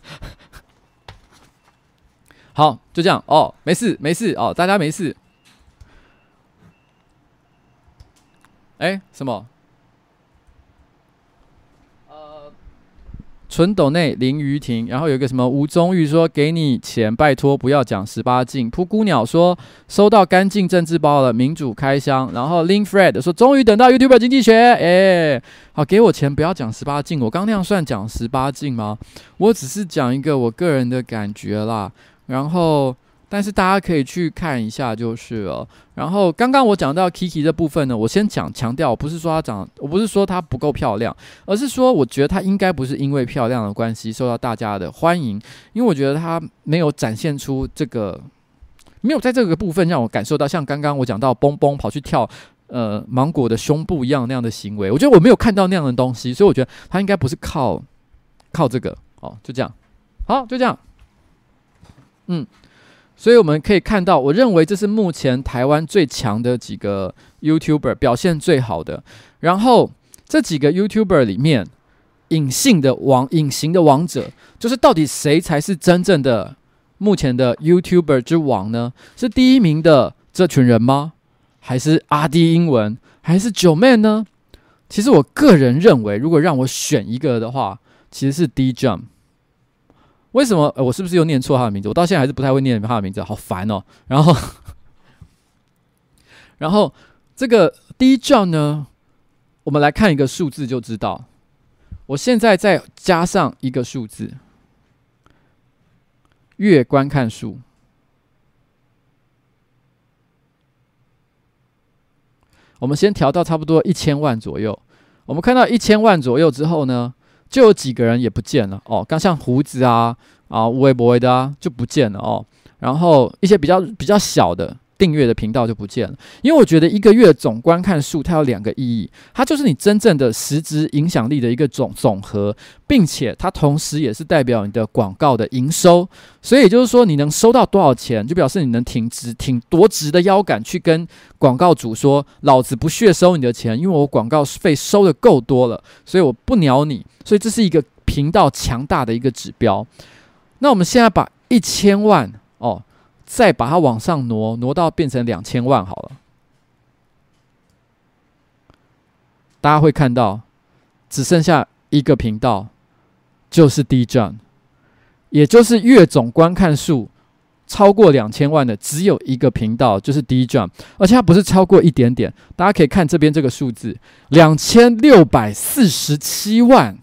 [LAUGHS] 好，就这样哦，没事没事哦，大家没事。哎，什么？呃，纯斗内林于婷，然后有一个什么吴宗玉说：“给你钱，拜托不要讲十八禁。”扑姑鸟说：“收到干净政治包了，民主开箱。”然后 Lin Fred 说：“终于等到 YouTube 经济学。”哎，好，给我钱，不要讲十八禁。我刚那样算讲十八禁吗？我只是讲一个我个人的感觉啦。然后。但是大家可以去看一下就是了。然后刚刚我讲到 Kiki 这部分呢，我先讲强调，不是说她长，我不是说她不够漂亮，而是说我觉得她应该不是因为漂亮的关系受到大家的欢迎，因为我觉得她没有展现出这个，没有在这个部分让我感受到像刚刚我讲到蹦蹦跑去跳呃芒果的胸部一样那样的行为，我觉得我没有看到那样的东西，所以我觉得她应该不是靠靠这个哦，就这样，好，就这样，嗯。所以我们可以看到，我认为这是目前台湾最强的几个 YouTuber 表现最好的。然后这几个 YouTuber 里面，隐性的王、隐形的王者，就是到底谁才是真正的目前的 YouTuber 之王呢？是第一名的这群人吗？还是阿滴英文？还是 Joeman 呢？其实我个人认为，如果让我选一个的话，其实是 D-Jump。为什么？我是不是又念错他的名字？我到现在还是不太会念他的名字，好烦哦。然后，[LAUGHS] 然后这个 D-Jump 呢，我们来看一个数字就知道。我现在再加上一个数字，月观看数。我们先调到差不多一千万左右。我们看到一千万左右之后呢，就有几个人也不见了哦，刚像胡子啊啊，微博的啊就不见了哦，然后一些比较比较小的订阅的频道就不见了，因为我觉得一个月总观看数它有两个意义，它就是你真正的实质影响力的一个总总和，并且它同时也是代表你的广告的营收，所以也就是说你能收到多少钱，就表示你能挺直挺多直的腰杆去跟广告主说，老子不屑收你的钱，因为我广告费收的够多了，所以我不鸟你。所以这是一个频道强大的一个指标。那我们现在把一千万哦，再把它往上挪，挪到变成两千万好了。大家会看到，只剩下一个频道，就是 D-Jump，也就是月总观看数超过两千万的只有一个频道，就是 D-Jump，而且它不是超过一点点。大家可以看这边这个数字，两千六百四十七万。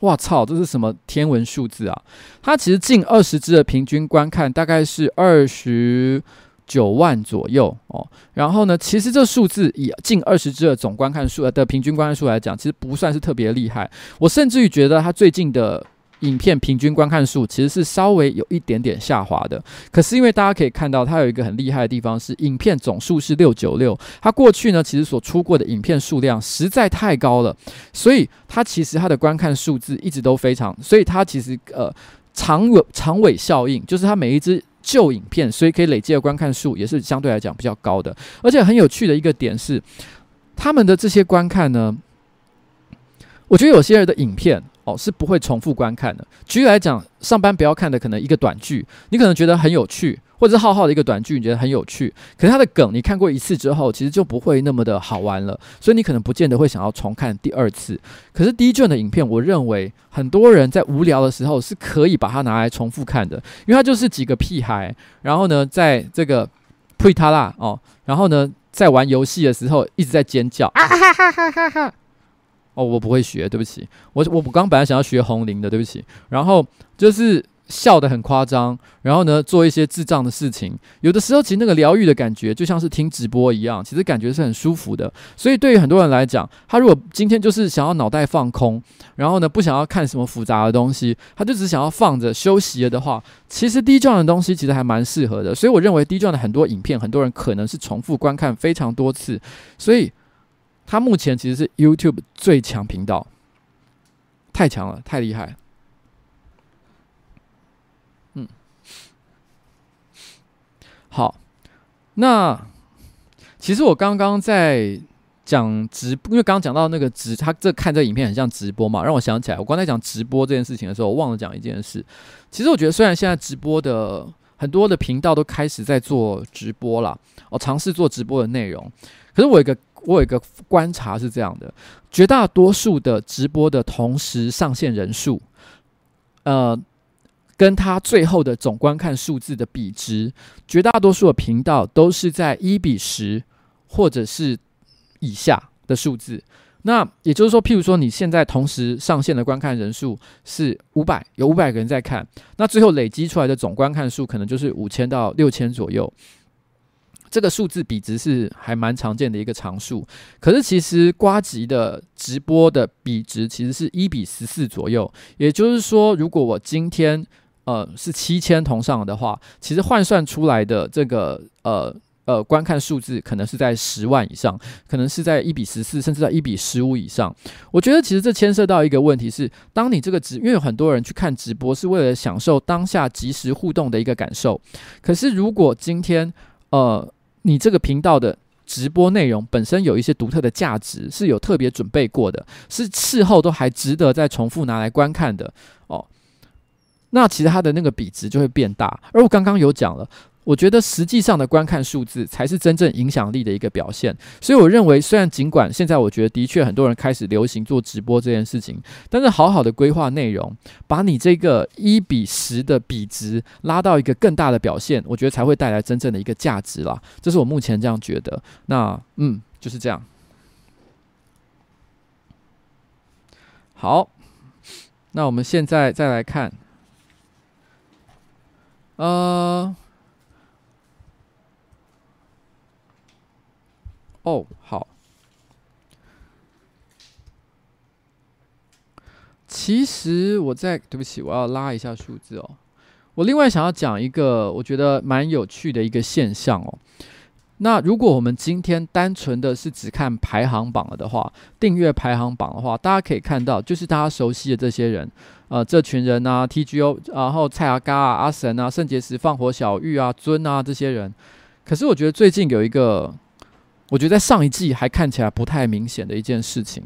哇操！这是什么天文数字啊？它其实近二十只的平均观看大概是二十九万左右哦。然后呢，其实这数字以近二十只的总观看数的平均观看数来讲，其实不算是特别厉害。我甚至于觉得它最近的。影片平均观看数其实是稍微有一点点下滑的，可是因为大家可以看到，它有一个很厉害的地方是，影片总数是六九六，它过去呢其实所出过的影片数量实在太高了，所以它其实它的观看数字一直都非常，所以它其实呃长尾长尾效应，就是它每一只旧影片，所以可以累积的观看数也是相对来讲比较高的。而且很有趣的一个点是，他们的这些观看呢，我觉得有些人的影片哦是不会重复观看的。举例来讲，上班不要看的可能一个短剧，你可能觉得很有趣。或者是浩浩的一个短剧，你觉得很有趣，可是它的梗你看过一次之后，其实就不会那么的好玩了，所以你可能不见得会想要重看第二次。可是 D 卷的影片，我认为很多人在无聊的时候是可以把它拿来重复看的，因为它就是几个屁孩，然后呢，在这个呸他啦哦，然后呢，在玩游戏的时候一直在尖叫啊哈哈哈哈哈！哦，我不会学，对不起，我我刚本来想要学红伶的，对不起，然后就是。笑得很夸张，然后呢，做一些智障的事情。有的时候，其实那个疗愈的感觉，就像是听直播一样，其实感觉是很舒服的。所以，对于很多人来讲，他如果今天就是想要脑袋放空，然后呢，不想要看什么复杂的东西，他就只想要放着休息了的话，其实 D 状的东西其实还蛮适合的。所以，我认为 D 状的很多影片，很多人可能是重复观看非常多次。所以，他目前其实是 YouTube 最强频道，太强了，太厉害。嗯好，那其实我刚刚在讲直播，因为刚刚讲到那个直，他这看这影片很像直播嘛，让我想起来，我刚才讲直播这件事情的时候，我忘了讲一件事。其实我觉得，虽然现在直播的很多的频道都开始在做直播了，我尝试做直播的内容，可是我有一个我有一个观察是这样的，绝大多数的直播的同时上线人数，呃。跟他最后的总观看数字的比值，绝大多数的频道都是在一比十或者是以下的数字。那也就是说，譬如说你现在同时上线的观看人数是五百，有五百个人在看，那最后累积出来的总观看数可能就是五千到六千左右。这个数字比值是还蛮常见的一个常数。可是其实瓜吉的直播的比值其实是一比十四左右。也就是说，如果我今天呃，是七千同上的话，其实换算出来的这个呃呃观看数字可能是在十万以上，可能是在一比十四，甚至在一比十五以上。我觉得其实这牵涉到一个问题是，当你这个直，因为有很多人去看直播是为了享受当下即时互动的一个感受。可是如果今天呃你这个频道的直播内容本身有一些独特的价值，是有特别准备过的，是事后都还值得再重复拿来观看的哦。那其实它的那个比值就会变大，而我刚刚有讲了，我觉得实际上的观看数字才是真正影响力的一个表现。所以我认为，虽然尽管现在我觉得的确很多人开始流行做直播这件事情，但是好好的规划内容，把你这个一比十的比值拉到一个更大的表现，我觉得才会带来真正的一个价值啦。这是我目前这样觉得。那嗯，就是这样。好，那我们现在再来看。呃，哦，好。其实我在，对不起，我要拉一下数字哦。我另外想要讲一个我觉得蛮有趣的一个现象哦。那如果我们今天单纯的是只看排行榜了的话，订阅排行榜的话，大家可以看到，就是大家熟悉的这些人，呃，这群人啊，TGO，然后蔡阿嘎啊、阿神啊、圣结石、放火小玉啊、尊啊这些人。可是我觉得最近有一个，我觉得在上一季还看起来不太明显的一件事情。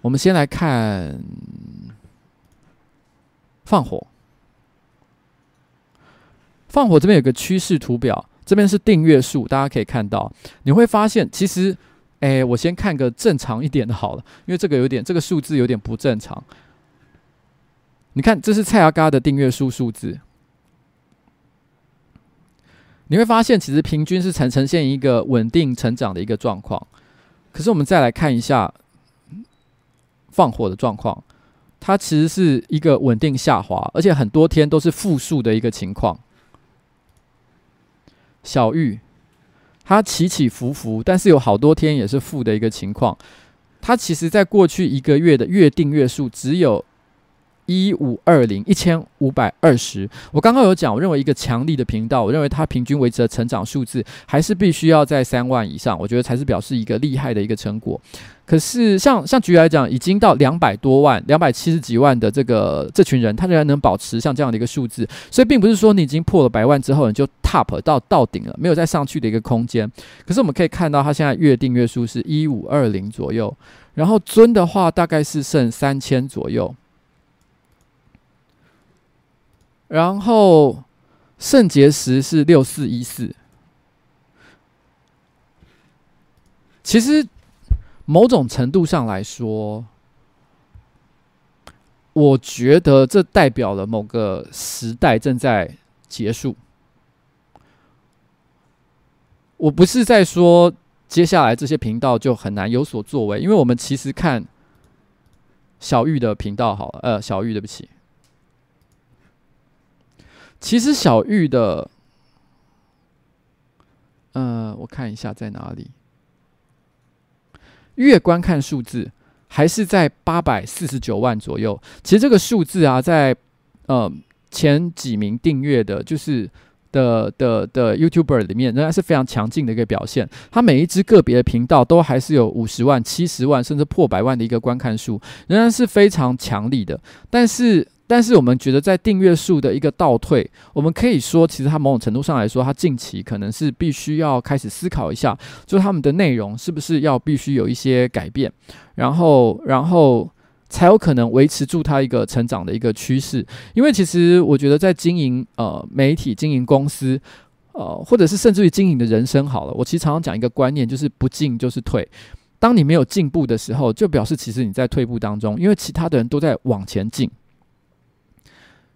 我们先来看放火，放火这边有个趋势图表。这边是订阅数，大家可以看到，你会发现其实，哎，我先看个正常一点的好了，因为这个有点这个数字有点不正常。你看，这是蔡阿嘎的订阅数数字，你会发现其实平均是呈呈现一个稳定成长的一个状况。可是我们再来看一下放火的状况，它其实是一个稳定下滑，而且很多天都是负数的一个情况。小玉，它起起伏伏，但是有好多天也是负的一个情况。它其实在过去一个月的月订阅数只有一五二零一千五百二十。我刚刚有讲，我认为一个强力的频道，我认为它平均维持的成长数字还是必须要在三万以上，我觉得才是表示一个厉害的一个成果。可是像像举例来讲，已经到两百多万、两百七十几万的这个这群人，他仍然能保持像这样的一个数字，所以并不是说你已经破了百万之后你就 top 到到顶了，没有再上去的一个空间。可是我们可以看到，他现在月订阅数是一五二零左右，然后尊的话大概是剩三千左右，然后肾结石是六四一四，其实。某种程度上来说，我觉得这代表了某个时代正在结束。我不是在说接下来这些频道就很难有所作为，因为我们其实看小玉的频道好了，呃，小玉对不起，其实小玉的，呃，我看一下在哪里。月观看数字还是在八百四十九万左右。其实这个数字啊，在呃前几名订阅的，就是的的的 YouTuber 里面，仍然是非常强劲的一个表现。它每一支个别的频道都还是有五十万、七十万，甚至破百万的一个观看数，仍然是非常强力的。但是。但是我们觉得，在订阅数的一个倒退，我们可以说，其实它某种程度上来说，它近期可能是必须要开始思考一下，就是他们的内容是不是要必须有一些改变，然后，然后才有可能维持住它一个成长的一个趋势。因为其实我觉得，在经营呃媒体、经营公司，呃，或者是甚至于经营的人生好了，我其实常常讲一个观念，就是不进就是退。当你没有进步的时候，就表示其实你在退步当中，因为其他的人都在往前进。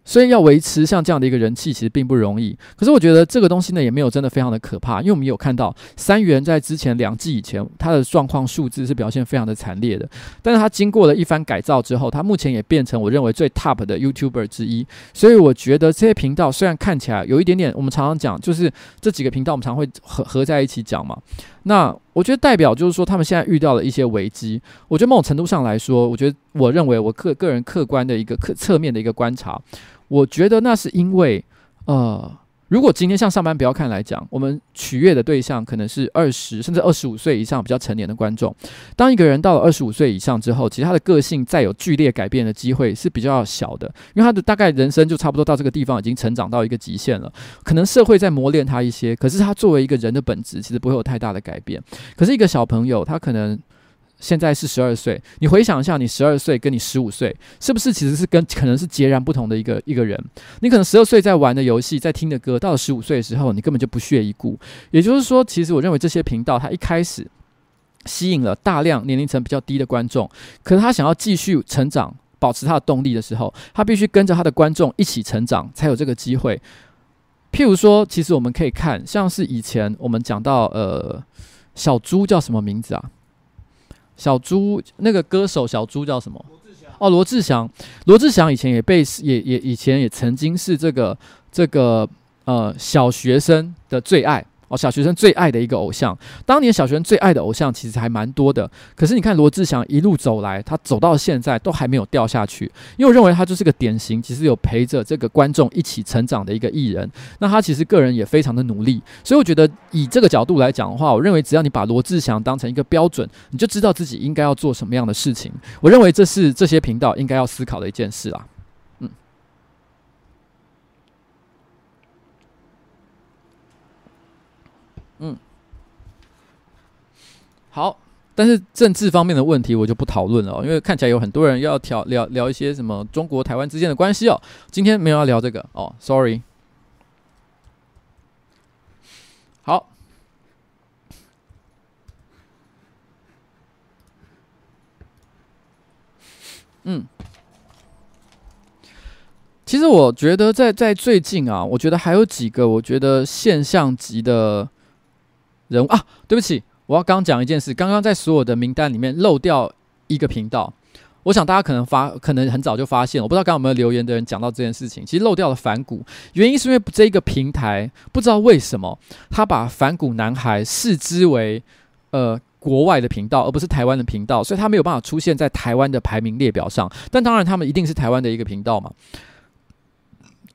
所以要维持像这样的一个人气，其实并不容易。可是我觉得这个东西呢，也没有真的非常的可怕，因为我们有看到三元在之前两季以前，它的状况数字是表现非常的惨烈的。但是它经过了一番改造之后，它目前也变成我认为最 top 的 YouTuber 之一。所以我觉得这些频道虽然看起来有一点点，我们常常讲，就是这几个频道我们常会合合在一起讲嘛。那我觉得代表就是说，他们现在遇到了一些危机。我觉得某种程度上来说，我觉得我认为我个个人客观的一个客侧面的一个观察。我觉得那是因为，呃，如果今天像上班不要看来讲，我们取悦的对象可能是二十甚至二十五岁以上比较成年的观众。当一个人到了二十五岁以上之后，其实他的个性再有剧烈改变的机会是比较小的，因为他的大概人生就差不多到这个地方已经成长到一个极限了。可能社会在磨练他一些，可是他作为一个人的本质，其实不会有太大的改变。可是一个小朋友，他可能。现在是十二岁，你回想一下，你十二岁跟你十五岁，是不是其实是跟可能是截然不同的一个一个人？你可能十二岁在玩的游戏，在听的歌，到了十五岁的时候，你根本就不屑一顾。也就是说，其实我认为这些频道，它一开始吸引了大量年龄层比较低的观众，可是他想要继续成长，保持他的动力的时候，他必须跟着他的观众一起成长，才有这个机会。譬如说，其实我们可以看，像是以前我们讲到，呃，小猪叫什么名字啊？小猪那个歌手小猪叫什么？罗志祥。哦，罗志祥，罗志祥以前也被也也以前也曾经是这个这个呃小学生的最爱。哦，小学生最爱的一个偶像，当年小学生最爱的偶像其实还蛮多的。可是你看罗志祥一路走来，他走到现在都还没有掉下去，因为我认为他就是个典型，其实有陪着这个观众一起成长的一个艺人。那他其实个人也非常的努力，所以我觉得以这个角度来讲的话，我认为只要你把罗志祥当成一个标准，你就知道自己应该要做什么样的事情。我认为这是这些频道应该要思考的一件事啊。好，但是政治方面的问题我就不讨论了哦，因为看起来有很多人要聊聊聊一些什么中国台湾之间的关系哦。今天没有要聊这个哦，sorry。好，嗯，其实我觉得在在最近啊，我觉得还有几个我觉得现象级的。人物啊，对不起，我要刚讲一件事。刚刚在所有的名单里面漏掉一个频道，我想大家可能发，可能很早就发现。我不知道刚刚有没有留言的人讲到这件事情。其实漏掉了反骨，原因是因为这一个平台不知道为什么他把反骨男孩视之为呃。国外的频道，而不是台湾的频道，所以他没有办法出现在台湾的排名列表上。但当然，他们一定是台湾的一个频道嘛。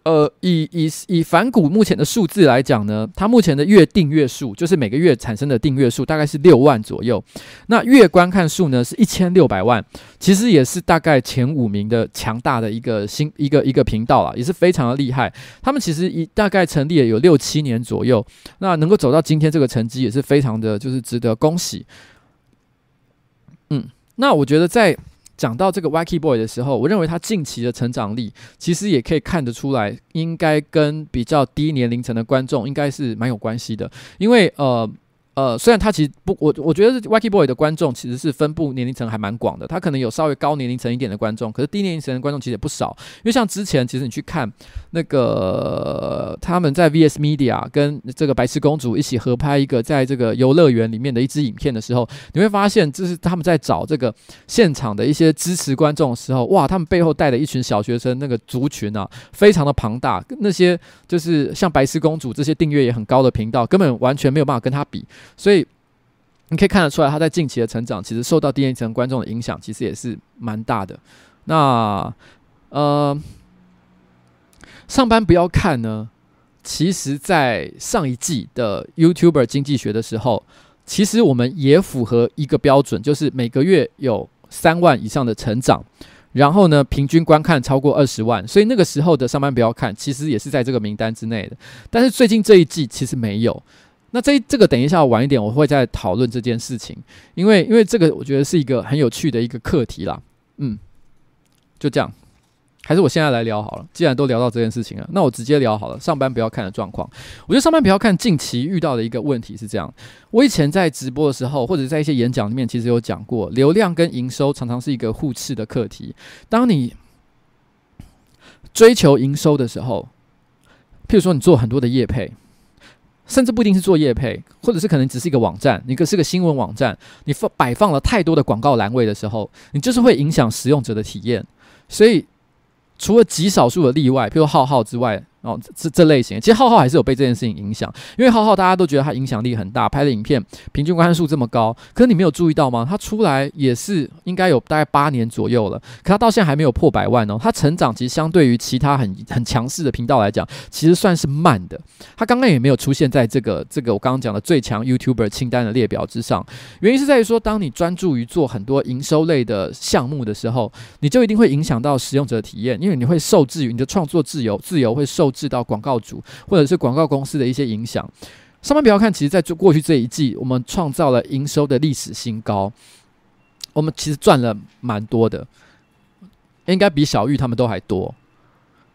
呃，以以以反骨目前的数字来讲呢，它目前的月订阅数，就是每个月产生的订阅数，大概是六万左右。那月观看数呢，是一千六百万，其实也是大概前五名的强大的一个新一个一个频道啊，也是非常的厉害。他们其实一大概成立了有六七年左右，那能够走到今天这个成绩，也是非常的就是值得恭喜。嗯，那我觉得在。讲到这个 Wacky Boy 的时候，我认为他近期的成长力其实也可以看得出来，应该跟比较低年龄层的观众应该是蛮有关系的，因为呃。呃，虽然他其实不，我我觉得 Wacky Boy 的观众其实是分布年龄层还蛮广的，他可能有稍微高年龄层一点的观众，可是低年龄层的观众其实也不少。因为像之前，其实你去看那个他们在 VS Media 跟这个白痴公主一起合拍一个在这个游乐园里面的一支影片的时候，你会发现，就是他们在找这个现场的一些支持观众的时候，哇，他们背后带的一群小学生那个族群啊，非常的庞大，那些就是像白痴公主这些订阅也很高的频道，根本完全没有办法跟他比。所以你可以看得出来，他在近期的成长，其实受到第一层观众的影响，其实也是蛮大的。那呃，上班不要看呢。其实，在上一季的 YouTuber 经济学的时候，其实我们也符合一个标准，就是每个月有三万以上的成长，然后呢，平均观看超过二十万。所以那个时候的上班不要看，其实也是在这个名单之内的。但是最近这一季其实没有。那这这个等一下晚一点我会再讨论这件事情，因为因为这个我觉得是一个很有趣的一个课题啦，嗯，就这样，还是我现在来聊好了。既然都聊到这件事情了，那我直接聊好了。上班不要看的状况，我觉得上班不要看近期遇到的一个问题是这样。我以前在直播的时候，或者在一些演讲里面，其实有讲过，流量跟营收常常是一个互斥的课题。当你追求营收的时候，譬如说你做很多的业配。甚至不一定是做业配，或者是可能只是一个网站，你可是个新闻网站，你放摆放了太多的广告栏位的时候，你就是会影响使用者的体验。所以，除了极少数的例外，譬如浩浩之外。哦，这这类型，其实浩浩还是有被这件事情影响，因为浩浩大家都觉得他影响力很大，拍的影片平均观看数这么高，可是你没有注意到吗？他出来也是应该有大概八年左右了，可他到现在还没有破百万哦。他成长其实相对于其他很很强势的频道来讲，其实算是慢的。他刚刚也没有出现在这个这个我刚刚讲的最强 YouTuber 清单的列表之上，原因是在于说，当你专注于做很多营收类的项目的时候，你就一定会影响到使用者体验，因为你会受制于你的创作自由，自由会受。制到广告主或者是广告公司的一些影响。上班不要看，其实在过去这一季，我们创造了营收的历史新高。我们其实赚了蛮多的，应该比小玉他们都还多。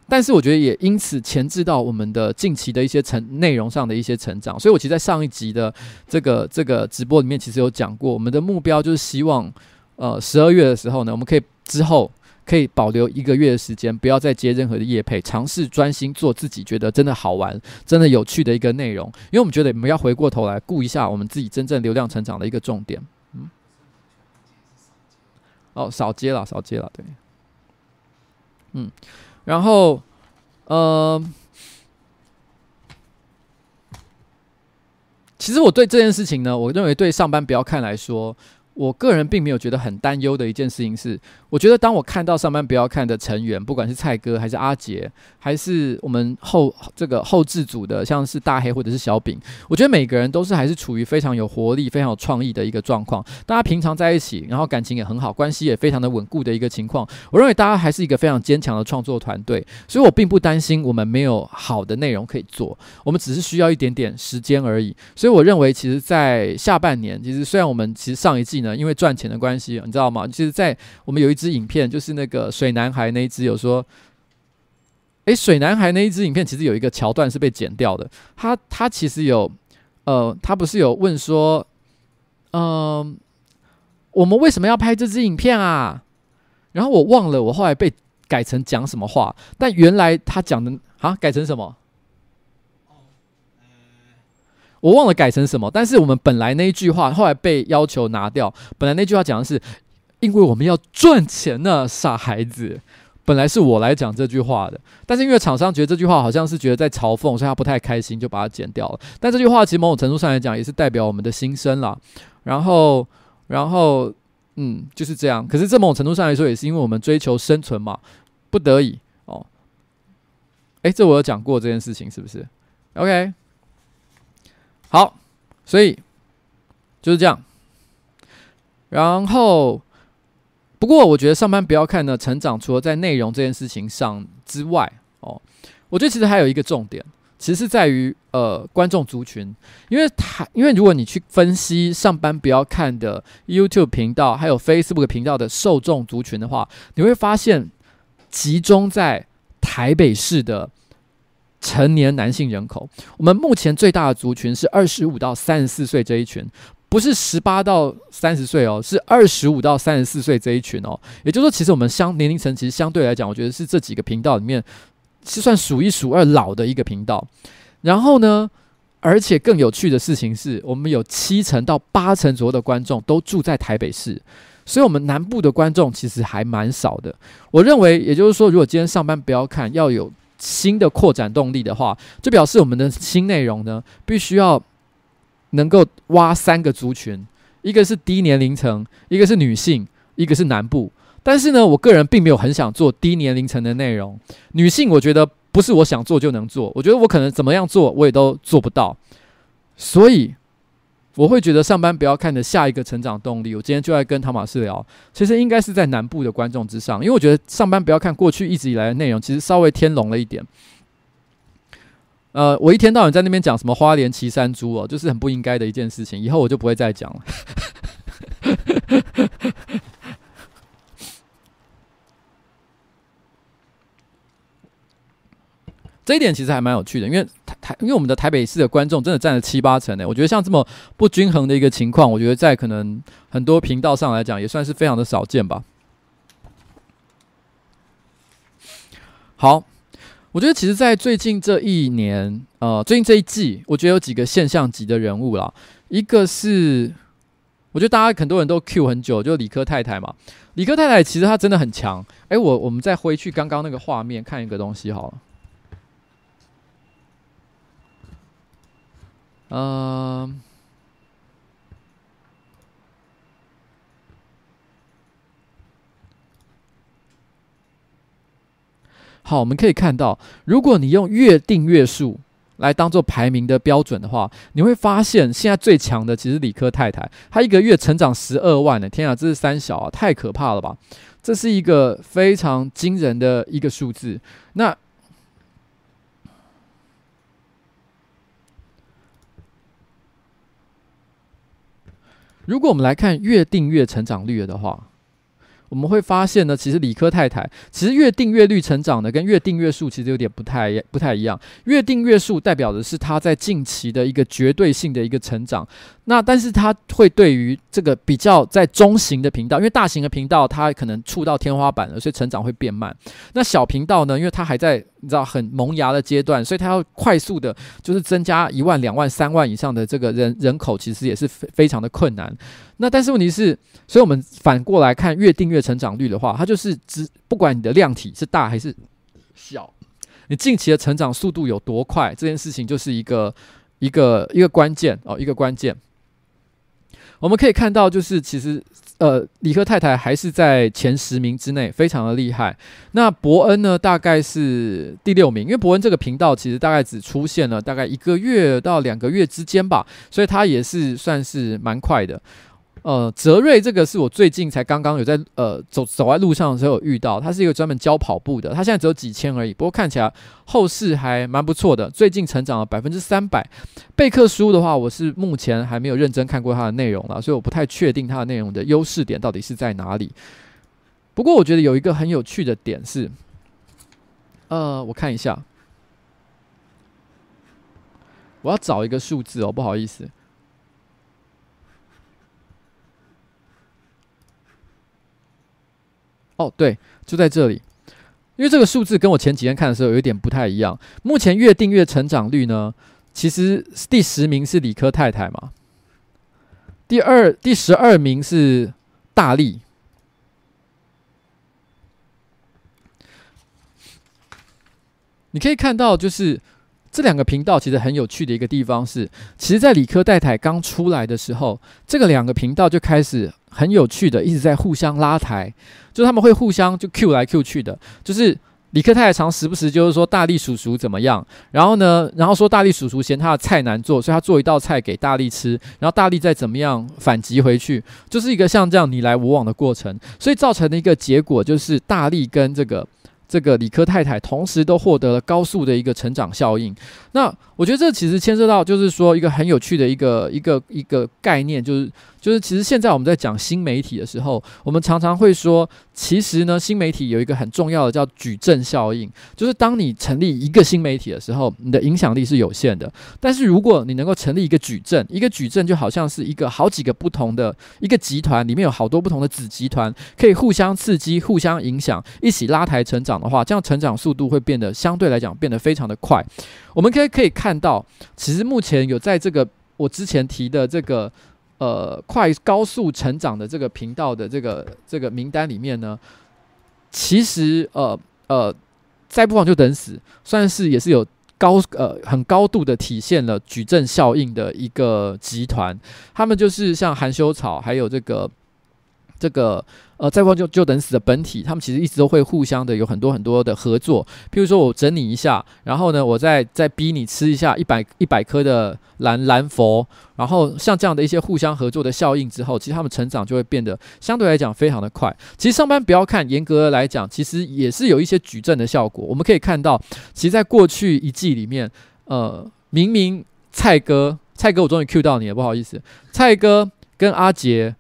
但是我觉得也因此前置到我们的近期的一些成内容上的一些成长。所以我其实，在上一集的这个这个直播里面，其实有讲过，我们的目标就是希望，呃，十二月的时候呢，我们可以之后。可以保留一个月的时间，不要再接任何的业配，尝试专心做自己觉得真的好玩、真的有趣的一个内容。因为我们觉得我们要回过头来顾一下我们自己真正流量成长的一个重点。嗯，哦，少接了，少接了，对。嗯，然后，呃，其实我对这件事情呢，我认为对上班不要看来说。我个人并没有觉得很担忧的一件事情是，我觉得当我看到上班不要看的成员，不管是蔡哥还是阿杰，还是我们后这个后制组的，像是大黑或者是小饼，我觉得每个人都是还是处于非常有活力、非常有创意的一个状况。大家平常在一起，然后感情也很好，关系也非常的稳固的一个情况。我认为大家还是一个非常坚强的创作团队，所以我并不担心我们没有好的内容可以做，我们只是需要一点点时间而已。所以我认为，其实，在下半年，其实虽然我们其实上一季呢。因为赚钱的关系，你知道吗？其实，在我们有一支影片，就是那个水男孩那一支，有说，诶，水男孩那一支影片其实有一个桥段是被剪掉的。他他其实有，呃，他不是有问说，嗯、我们为什么要拍这支影片啊？然后我忘了，我后来被改成讲什么话，但原来他讲的啊，改成什么？我忘了改成什么，但是我们本来那一句话后来被要求拿掉。本来那句话讲的是，因为我们要赚钱呢，傻孩子，本来是我来讲这句话的，但是因为厂商觉得这句话好像是觉得在嘲讽，所以他不太开心，就把它剪掉了。但这句话其实某种程度上来讲，也是代表我们的心声啦。然后，然后，嗯，就是这样。可是这某种程度上来说，也是因为我们追求生存嘛，不得已哦。诶，这我有讲过这件事情，是不是？OK，好，所以就是这样。然后。不过，我觉得上班不要看呢，成长除了在内容这件事情上之外，哦，我觉得其实还有一个重点，其实是在于呃观众族群，因为他因为如果你去分析上班不要看的 YouTube 频道还有 Facebook 频道的受众族群的话，你会发现集中在台北市的成年男性人口，我们目前最大的族群是二十五到三十四岁这一群。不是十八到三十岁哦，是二十五到三十四岁这一群哦。也就是说，其实我们相年龄层其实相对来讲，我觉得是这几个频道里面是算数一数二老的一个频道。然后呢，而且更有趣的事情是，我们有七成到八成左右的观众都住在台北市，所以我们南部的观众其实还蛮少的。我认为，也就是说，如果今天上班不要看，要有新的扩展动力的话，就表示我们的新内容呢，必须要。能够挖三个族群，一个是低年龄层，一个是女性，一个是南部。但是呢，我个人并没有很想做低年龄层的内容。女性，我觉得不是我想做就能做，我觉得我可能怎么样做，我也都做不到。所以，我会觉得上班不要看的下一个成长动力。我今天就在跟汤马斯聊，其实应该是在南部的观众之上，因为我觉得上班不要看过去一直以来的内容，其实稍微天龙了一点。呃，我一天到晚在那边讲什么花莲骑山猪哦，就是很不应该的一件事情。以后我就不会再讲了。[LAUGHS] 这一点其实还蛮有趣的，因为台台，因为我们的台北市的观众真的占了七八成呢。我觉得像这么不均衡的一个情况，我觉得在可能很多频道上来讲，也算是非常的少见吧。好。我觉得其实，在最近这一年，呃，最近这一季，我觉得有几个现象级的人物啦。一个是，我觉得大家很多人都 Q 很久，就理科太太嘛。理科太太其实她真的很强。哎，我我们再回去刚刚那个画面看一个东西好了。嗯、好，我们可以看到，如果你用月订阅数来当做排名的标准的话，你会发现现在最强的其实理科太太，她一个月成长十二万呢！天啊，这是三小啊，太可怕了吧！这是一个非常惊人的一个数字。那如果我们来看月订阅成长率的话，我们会发现呢，其实理科太太其实月订阅率成长的跟月订阅数其实有点不太不太一样。月订阅数代表的是他在近期的一个绝对性的一个成长。那但是它会对于这个比较在中型的频道，因为大型的频道它可能触到天花板了，所以成长会变慢。那小频道呢，因为它还在你知道很萌芽的阶段，所以它要快速的，就是增加一万、两万、三万以上的这个人人口，其实也是非非常的困难。那但是问题是，所以我们反过来看月订阅成长率的话，它就是只不管你的量体是大还是小，你近期的成长速度有多快，这件事情就是一个一个一个关键哦，一个关键。我们可以看到，就是其实，呃，理科太太还是在前十名之内，非常的厉害。那伯恩呢，大概是第六名，因为伯恩这个频道其实大概只出现了大概一个月到两个月之间吧，所以他也是算是蛮快的。呃，泽瑞这个是我最近才刚刚有在呃走走在路上的时候有遇到，他是一个专门教跑步的，他现在只有几千而已，不过看起来后市还蛮不错的，最近成长了百分之三百。贝克书的话，我是目前还没有认真看过它的内容了，所以我不太确定它的内容的优势点到底是在哪里。不过我觉得有一个很有趣的点是，呃，我看一下，我要找一个数字哦，不好意思。哦对就在这里。因为这个数字跟我前几天看的时候有一点不太一样。目前月订阅成长率呢其实第十名是理科太太嘛第二第十二名是大力。你可以看到就是这两个频道其实很有趣的一个地方是，其实，在理科太太刚出来的时候，这个两个频道就开始很有趣的一直在互相拉抬，就他们会互相就 Q 来 Q 去的，就是。理科太太常时不时就是说大力叔叔怎么样，然后呢，然后说大力叔叔嫌他的菜难做，所以他做一道菜给大力吃，然后大力再怎么样反击回去，就是一个像这样你来我往的过程，所以造成的一个结果就是大力跟这个这个理科太太同时都获得了高速的一个成长效应。那我觉得这其实牵涉到就是说一个很有趣的一个一个一个概念，就是。就是其实现在我们在讲新媒体的时候，我们常常会说，其实呢，新媒体有一个很重要的叫矩阵效应。就是当你成立一个新媒体的时候，你的影响力是有限的。但是如果你能够成立一个矩阵，一个矩阵就好像是一个好几个不同的一个集团，里面有好多不同的子集团，可以互相刺激、互相影响，一起拉抬成长的话，这样成长速度会变得相对来讲变得非常的快。我们可以可以看到，其实目前有在这个我之前提的这个。呃，快高速成长的这个频道的这个这个名单里面呢，其实呃呃，再不往就等死，算是也是有高呃很高度的体现了矩阵效应的一个集团。他们就是像含羞草，还有这个这个。呃，再不就就等死的本体，他们其实一直都会互相的有很多很多的合作。譬如说我整你一下，然后呢，我再再逼你吃一下一百一百颗的蓝蓝佛，然后像这样的一些互相合作的效应之后，其实他们成长就会变得相对来讲非常的快。其实上班不要看，严格的来讲，其实也是有一些矩阵的效果。我们可以看到，其实在过去一季里面，呃，明明蔡哥，蔡哥，我终于 cue 到你了，不好意思，蔡哥跟阿杰。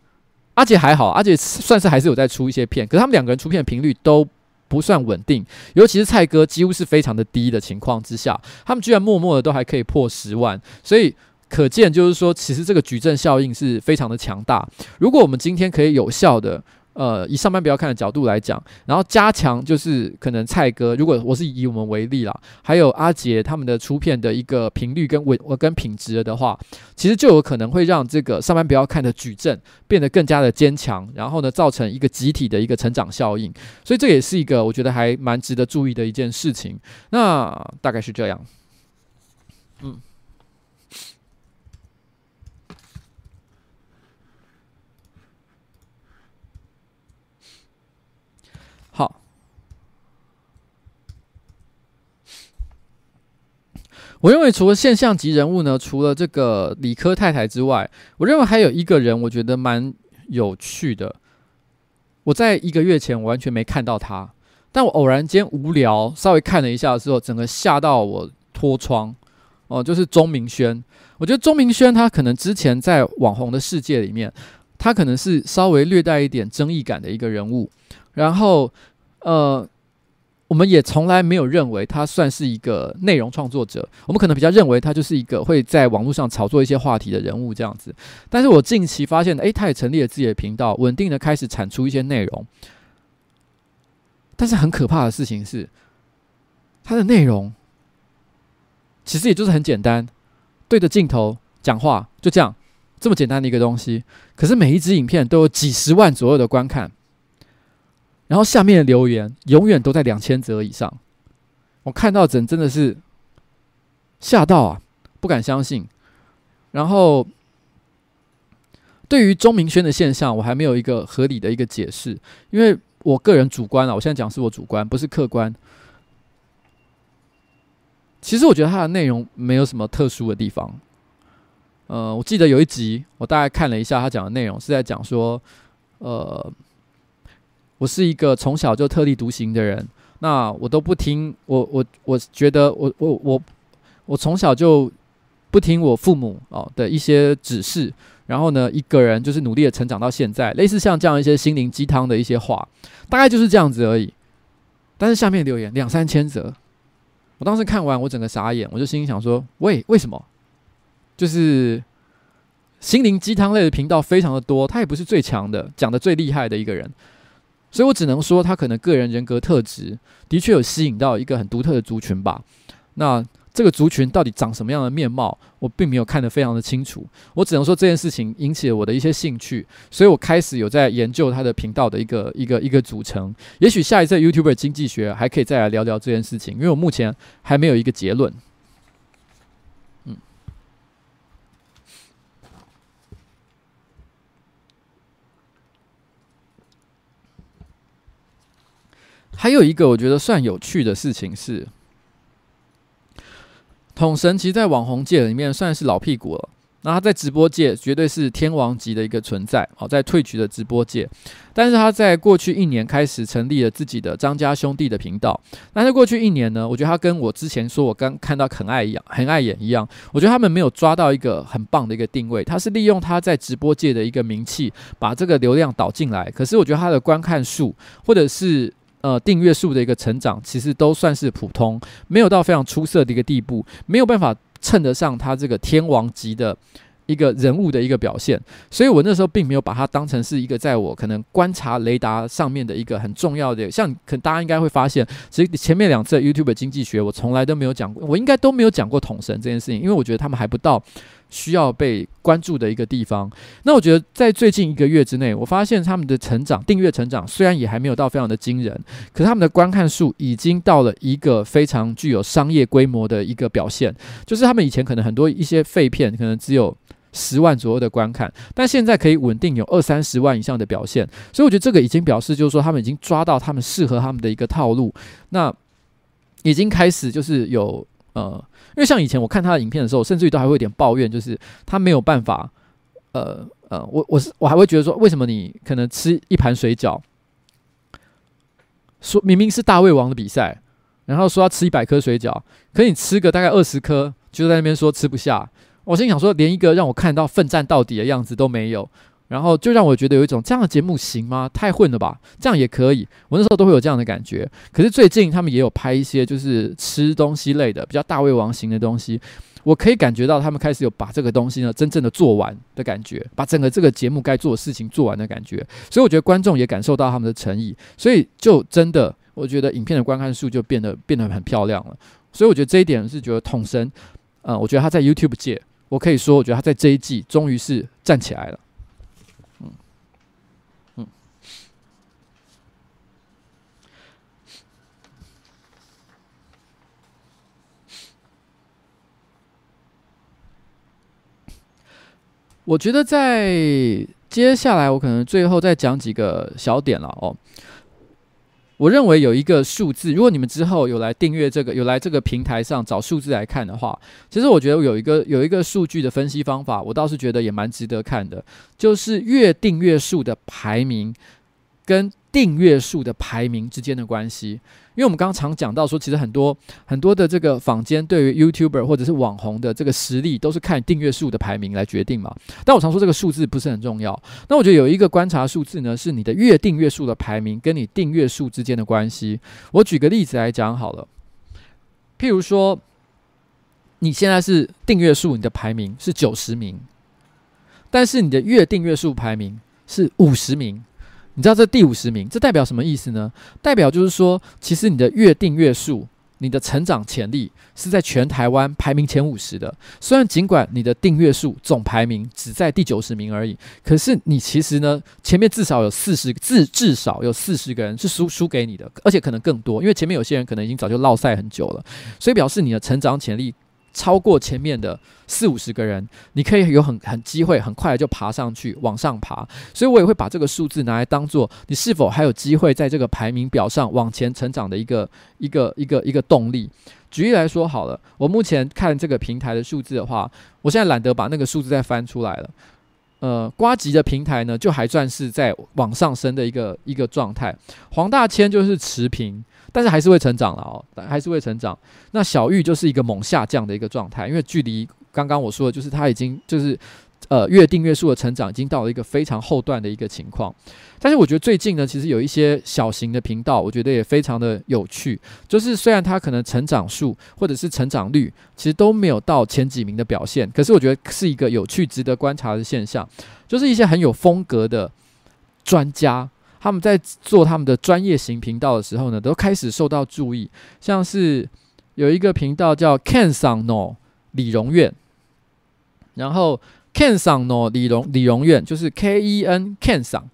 阿杰还好，阿杰算是还是有在出一些片，可是他们两个人出片频率都不算稳定，尤其是蔡哥几乎是非常的低的情况之下，他们居然默默的都还可以破十万，所以可见就是说，其实这个矩阵效应是非常的强大。如果我们今天可以有效的。呃，以上班不要看的角度来讲，然后加强就是可能蔡哥，如果我是以我们为例啦，还有阿杰他们的出片的一个频率跟稳跟品质的话，其实就有可能会让这个上班不要看的矩阵变得更加的坚强，然后呢，造成一个集体的一个成长效应，所以这也是一个我觉得还蛮值得注意的一件事情。那大概是这样，嗯。好，我认为除了现象级人物呢，除了这个理科太太之外，我认为还有一个人，我觉得蛮有趣的。我在一个月前完全没看到他，但我偶然间无聊稍微看了一下的时候，整个吓到我脱窗哦，就是钟明轩。我觉得钟明轩他可能之前在网红的世界里面，他可能是稍微略带一点争议感的一个人物。然后，呃，我们也从来没有认为他算是一个内容创作者。我们可能比较认为他就是一个会在网络上炒作一些话题的人物这样子。但是我近期发现，诶，他也成立了自己的频道，稳定的开始产出一些内容。但是很可怕的事情是，他的内容其实也就是很简单，对着镜头讲话，就这样，这么简单的一个东西。可是每一支影片都有几十万左右的观看。然后下面的留言永远都在两千则以上，我看到真真的是吓到啊，不敢相信。然后对于钟明轩的现象，我还没有一个合理的一个解释，因为我个人主观啊，我现在讲是我主观，不是客观。其实我觉得他的内容没有什么特殊的地方。呃，我记得有一集，我大概看了一下他讲的内容，是在讲说，呃。我是一个从小就特立独行的人，那我都不听我我我觉得我我我我从小就不听我父母哦的一些指示，然后呢，一个人就是努力的成长到现在，类似像这样一些心灵鸡汤的一些话，大概就是这样子而已。但是下面留言两三千则，我当时看完我整个傻眼，我就心里想说：喂，为什么？就是心灵鸡汤类的频道非常的多，他也不是最强的，讲的最厉害的一个人。所以我只能说，他可能个人人格特质的确有吸引到一个很独特的族群吧。那这个族群到底长什么样的面貌，我并没有看得非常的清楚。我只能说这件事情引起了我的一些兴趣，所以我开始有在研究他的频道的一个一个一个组成。也许下一次 YouTuber 经济学还可以再来聊聊这件事情，因为我目前还没有一个结论。还有一个我觉得算有趣的事情是。统神其实，在网红界里面算是老屁股了。那他在直播界绝对是天王级的一个存在，好，在退曲的直播界。但是他在过去一年开始成立了自己的张家兄弟的频道。但是过去一年呢，我觉得他跟我之前说我刚看到很爱一样，很爱演一样。我觉得他们没有抓到一个很棒的一个定位。他是利用他在直播界的一个名气，把这个流量导进来。可是我觉得他的观看数，或者是呃，订阅数的一个成长其实都算是普通，没有到非常出色的一个地步，没有办法称得上他这个天王级的一个人物的一个表现。所以我那时候并没有把它当成是一个在我可能观察雷达上面的一个很重要的。像可大家应该会发现，其实前面两次 YouTube 经济学我从来都没有讲过，我应该都没有讲过统神这件事情，因为我觉得他们还不到。需要被关注的一个地方。那我觉得在最近一个月之内，我发现他们的成长，订阅成长虽然也还没有到非常的惊人，可是他们的观看数已经到了一个非常具有商业规模的一个表现。就是他们以前可能很多一些废片，可能只有十万左右的观看，但现在可以稳定有二三十万以上的表现。所以我觉得这个已经表示，就是说他们已经抓到他们适合他们的一个套路。那已经开始就是有呃。因为像以前我看他的影片的时候，甚至于都还会有点抱怨，就是他没有办法，呃呃，我我是我还会觉得说，为什么你可能吃一盘水饺，说明明是大胃王的比赛，然后说要吃一百颗水饺，可你吃个大概二十颗，就在那边说吃不下，我心想说，连一个让我看到奋战到底的样子都没有。然后就让我觉得有一种这样的节目行吗？太混了吧！这样也可以，我那时候都会有这样的感觉。可是最近他们也有拍一些就是吃东西类的，比较大胃王型的东西，我可以感觉到他们开始有把这个东西呢真正的做完的感觉，把整个这个节目该做的事情做完的感觉。所以我觉得观众也感受到他们的诚意，所以就真的我觉得影片的观看数就变得变得很漂亮了。所以我觉得这一点是觉得统神，呃，我觉得他在 YouTube 界，我可以说，我觉得他在这一季终于是站起来了。我觉得在接下来，我可能最后再讲几个小点了哦。我认为有一个数字，如果你们之后有来订阅这个，有来这个平台上找数字来看的话，其实我觉得有一个有一个数据的分析方法，我倒是觉得也蛮值得看的，就是月订阅数的排名跟订阅数的排名之间的关系。因为我们刚刚常讲到说，其实很多很多的这个坊间对于 YouTuber 或者是网红的这个实力，都是看订阅数的排名来决定嘛。但我常说这个数字不是很重要。那我觉得有一个观察数字呢，是你的月订阅数的排名跟你订阅数之间的关系。我举个例子来讲好了，譬如说，你现在是订阅数，你的排名是九十名，但是你的月订阅数排名是五十名。你知道这第五十名，这代表什么意思呢？代表就是说，其实你的月订阅数，你的成长潜力是在全台湾排名前五十的。虽然尽管你的订阅数总排名只在第九十名而已，可是你其实呢，前面至少有四十至至少有四十个人是输输给你的，而且可能更多，因为前面有些人可能已经早就落赛很久了，所以表示你的成长潜力。超过前面的四五十个人，你可以有很很机会很快的就爬上去往上爬，所以我也会把这个数字拿来当做你是否还有机会在这个排名表上往前成长的一个一个一个一个动力。举例来说好了，我目前看这个平台的数字的话，我现在懒得把那个数字再翻出来了。呃，瓜吉的平台呢，就还算是在往上升的一个一个状态，黄大千就是持平。但是还是会成长了哦，还是会成长。那小玉就是一个猛下降的一个状态，因为距离刚刚我说的，就是他已经就是呃月订阅数的成长已经到了一个非常后段的一个情况。但是我觉得最近呢，其实有一些小型的频道，我觉得也非常的有趣。就是虽然它可能成长数或者是成长率其实都没有到前几名的表现，可是我觉得是一个有趣、值得观察的现象。就是一些很有风格的专家。他们在做他们的专业型频道的时候呢，都开始受到注意。像是有一个频道叫 Ken Sano 理容院，然后 Ken Sano 理容理容院就是 K E N Ken Sano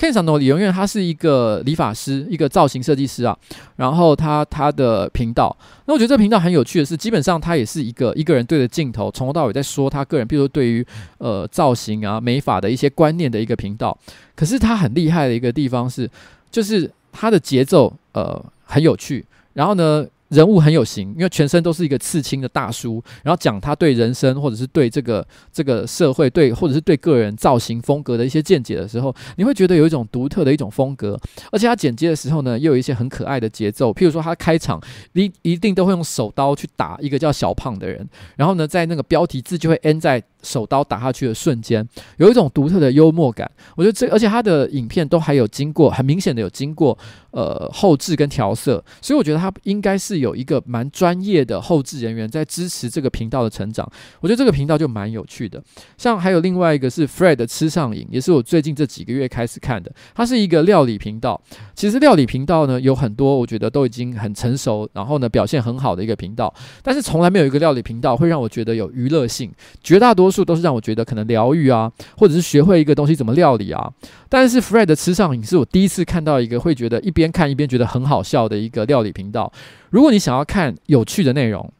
Ken Sano 理容院，他是一个理发师，一个造型设计师啊。然后他他的频道，那我觉得这频道很有趣的是，基本上他也是一个一个人对着镜头，从头到尾在说他个人，比如说对于呃造型啊美发的一些观念的一个频道。可是他很厉害的一个地方是，就是他的节奏呃很有趣，然后呢。人物很有型，因为全身都是一个刺青的大叔，然后讲他对人生或者是对这个这个社会对或者是对个人造型风格的一些见解的时候，你会觉得有一种独特的一种风格，而且他剪接的时候呢，又有一些很可爱的节奏，譬如说他开场一一定都会用手刀去打一个叫小胖的人，然后呢，在那个标题字就会 end 在手刀打下去的瞬间，有一种独特的幽默感。我觉得这而且他的影片都还有经过很明显的有经过呃后置跟调色，所以我觉得他应该是。有一个蛮专业的后置人员在支持这个频道的成长，我觉得这个频道就蛮有趣的。像还有另外一个是 Fred 吃上瘾，也是我最近这几个月开始看的。它是一个料理频道。其实料理频道呢有很多，我觉得都已经很成熟，然后呢表现很好的一个频道。但是从来没有一个料理频道会让我觉得有娱乐性，绝大多数都是让我觉得可能疗愈啊，或者是学会一个东西怎么料理啊。但是 Fred 吃上瘾是我第一次看到一个会觉得一边看一边觉得很好笑的一个料理频道。如果你想要看有趣的内容，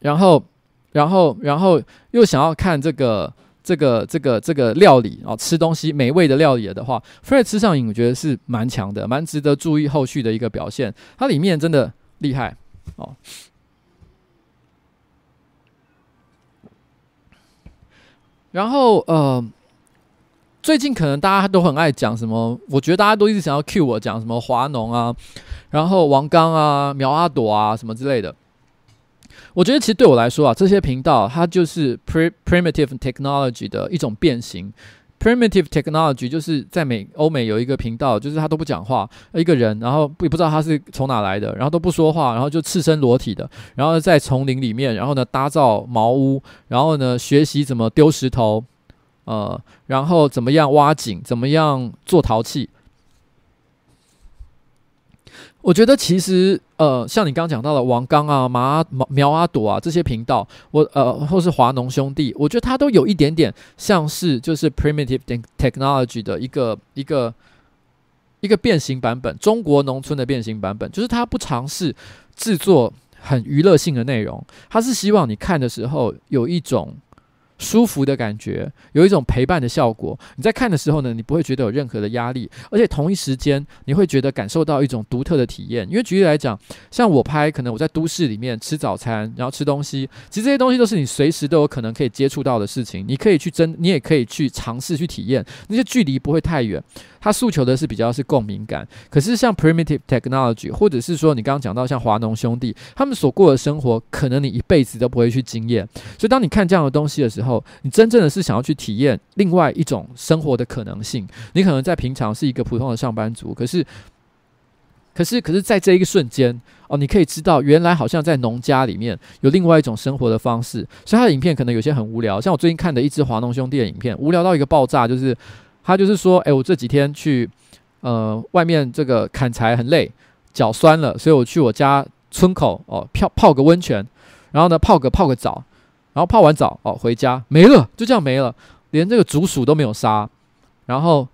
然后，然后，然后又想要看这个、这个、这个、这个料理啊，吃东西美味的料理的话，Fred 吃上瘾，我觉得是蛮强的，蛮值得注意后续的一个表现。它里面真的厉害哦。然后呃，最近可能大家都很爱讲什么，我觉得大家都一直想要 cue 我讲什么华农啊。然后王刚啊、苗阿朵啊什么之类的，我觉得其实对我来说啊，这些频道它就是 primitive technology 的一种变形。Primitive technology 就是在美欧美有一个频道，就是他都不讲话，一个人，然后也不知道他是从哪来的，然后都不说话，然后就赤身裸体的，然后在丛林里面，然后呢搭造茅屋，然后呢学习怎么丢石头，呃，然后怎么样挖井，怎么样做陶器。我觉得其实，呃，像你刚刚讲到的王刚啊、马苗阿朵啊这些频道，我呃，或是华农兄弟，我觉得他都有一点点像是就是 primitive technology 的一个一个一个变形版本，中国农村的变形版本，就是他不尝试制作很娱乐性的内容，他是希望你看的时候有一种。舒服的感觉，有一种陪伴的效果。你在看的时候呢，你不会觉得有任何的压力，而且同一时间你会觉得感受到一种独特的体验。因为举例来讲，像我拍，可能我在都市里面吃早餐，然后吃东西，其实这些东西都是你随时都有可能可以接触到的事情。你可以去真，你也可以去尝试去体验，那些距离不会太远。它诉求的是比较是共鸣感，可是像 primitive technology，或者是说你刚刚讲到像华农兄弟，他们所过的生活，可能你一辈子都不会去经验。所以当你看这样的东西的时候，你真正的是想要去体验另外一种生活的可能性。你可能在平常是一个普通的上班族，可是，可是，可是在这一个瞬间，哦，你可以知道原来好像在农家里面有另外一种生活的方式。所以他的影片可能有些很无聊，像我最近看的一支华农兄弟的影片，无聊到一个爆炸，就是。他就是说，哎，我这几天去，呃，外面这个砍柴很累，脚酸了，所以我去我家村口哦，泡泡个温泉，然后呢，泡个泡个澡，然后泡完澡哦，回家没了，就这样没了，连这个竹鼠都没有杀。然后，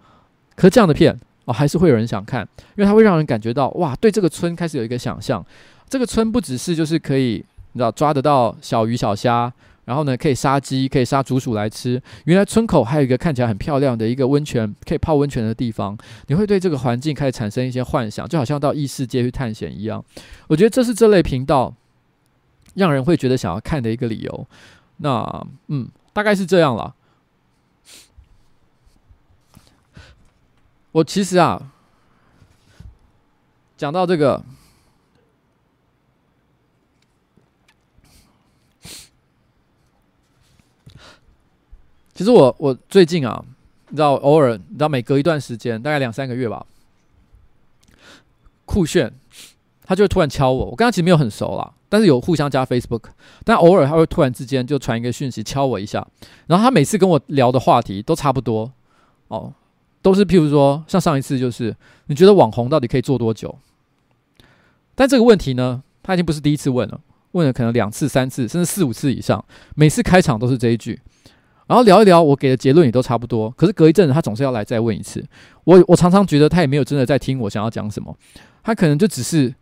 可是这样的片哦，还是会有人想看，因为它会让人感觉到哇，对这个村开始有一个想象。这个村不只是就是可以，你知道抓得到小鱼小虾。然后呢，可以杀鸡，可以杀竹鼠来吃。原来村口还有一个看起来很漂亮的一个温泉，可以泡温泉的地方。你会对这个环境开始产生一些幻想，就好像到异世界去探险一样。我觉得这是这类频道让人会觉得想要看的一个理由。那嗯，大概是这样了。我其实啊，讲到这个。其实我我最近啊，你知道，偶尔你知道，每隔一段时间，大概两三个月吧，酷炫他就会突然敲我。我跟他其实没有很熟啦，但是有互相加 Facebook，但偶尔他会突然之间就传一个讯息敲我一下。然后他每次跟我聊的话题都差不多哦，都是譬如说，像上一次就是你觉得网红到底可以做多久？但这个问题呢，他已经不是第一次问了，问了可能两次、三次，甚至四五次以上，每次开场都是这一句。然后聊一聊，我给的结论也都差不多。可是隔一阵子，他总是要来再问一次。我我常常觉得他也没有真的在听我想要讲什么，他可能就只是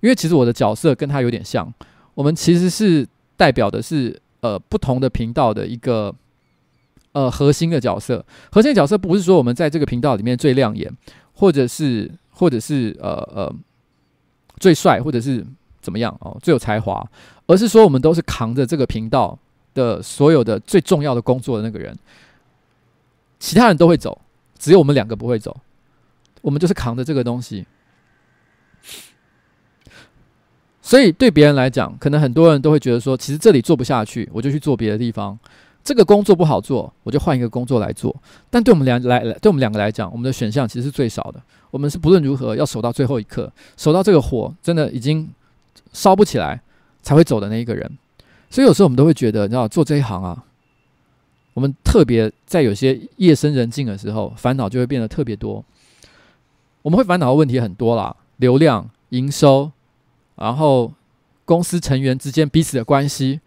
因为其实我的角色跟他有点像，我们其实是代表的是呃不同的频道的一个呃核心的角色。核心的角色不是说我们在这个频道里面最亮眼，或者是或者是呃呃最帅，或者是怎么样哦最有才华，而是说我们都是扛着这个频道。的所有的最重要的工作的那个人，其他人都会走，只有我们两个不会走。我们就是扛着这个东西，所以对别人来讲，可能很多人都会觉得说，其实这里做不下去，我就去做别的地方。这个工作不好做，我就换一个工作来做。但对我们两来来，对我们两个来讲，我们的选项其实是最少的。我们是不论如何要守到最后一刻，守到这个火真的已经烧不起来，才会走的那一个人。所以有时候我们都会觉得，你知道，做这一行啊，我们特别在有些夜深人静的时候，烦恼就会变得特别多。我们会烦恼的问题很多啦，流量、营收，然后公司成员之间彼此的关系。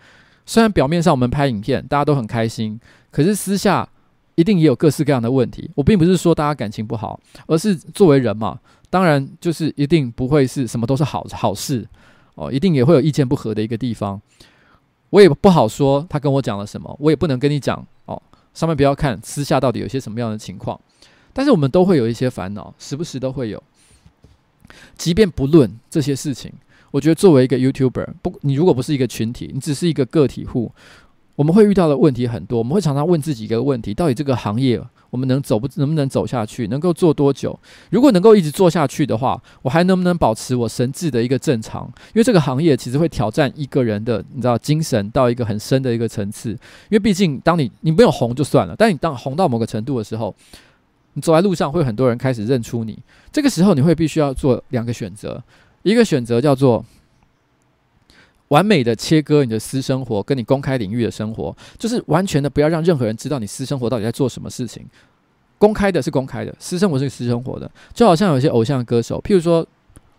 虽然表面上我们拍影片，大家都很开心，可是私下一定也有各式各样的问题。我并不是说大家感情不好，而是作为人嘛，当然就是一定不会是什么都是好好事哦，一定也会有意见不合的一个地方。我也不好说他跟我讲了什么，我也不能跟你讲哦。上面不要看，私下到底有些什么样的情况。但是我们都会有一些烦恼，时不时都会有。即便不论这些事情，我觉得作为一个 YouTuber，不，你如果不是一个群体，你只是一个个体户，我们会遇到的问题很多。我们会常常问自己一个问题：到底这个行业？我们能走不能不能走下去？能够做多久？如果能够一直做下去的话，我还能不能保持我神智的一个正常？因为这个行业其实会挑战一个人的，你知道，精神到一个很深的一个层次。因为毕竟，当你你没有红就算了，但你当红到某个程度的时候，你走在路上会有很多人开始认出你。这个时候，你会必须要做两个选择：一个选择叫做。完美的切割你的私生活跟你公开领域的生活，就是完全的不要让任何人知道你私生活到底在做什么事情。公开的是公开的，私生活是私生活的。就好像有些偶像歌手，譬如说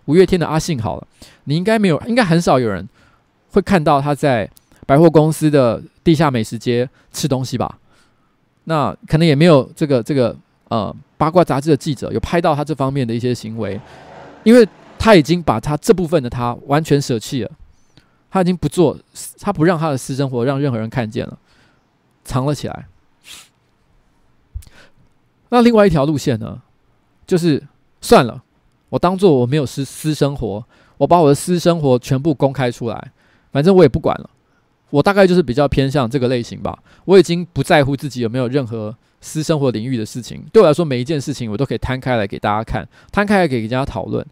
五月天的阿信，好了，你应该没有，应该很少有人会看到他在百货公司的地下美食街吃东西吧？那可能也没有这个这个呃八卦杂志的记者有拍到他这方面的一些行为，因为他已经把他这部分的他完全舍弃了。他已经不做，他不让他的私生活让任何人看见了，藏了起来。那另外一条路线呢，就是算了，我当做我没有私私生活，我把我的私生活全部公开出来，反正我也不管了。我大概就是比较偏向这个类型吧。我已经不在乎自己有没有任何私生活领域的事情，对我来说，每一件事情我都可以摊开来给大家看，摊开来给大家讨论。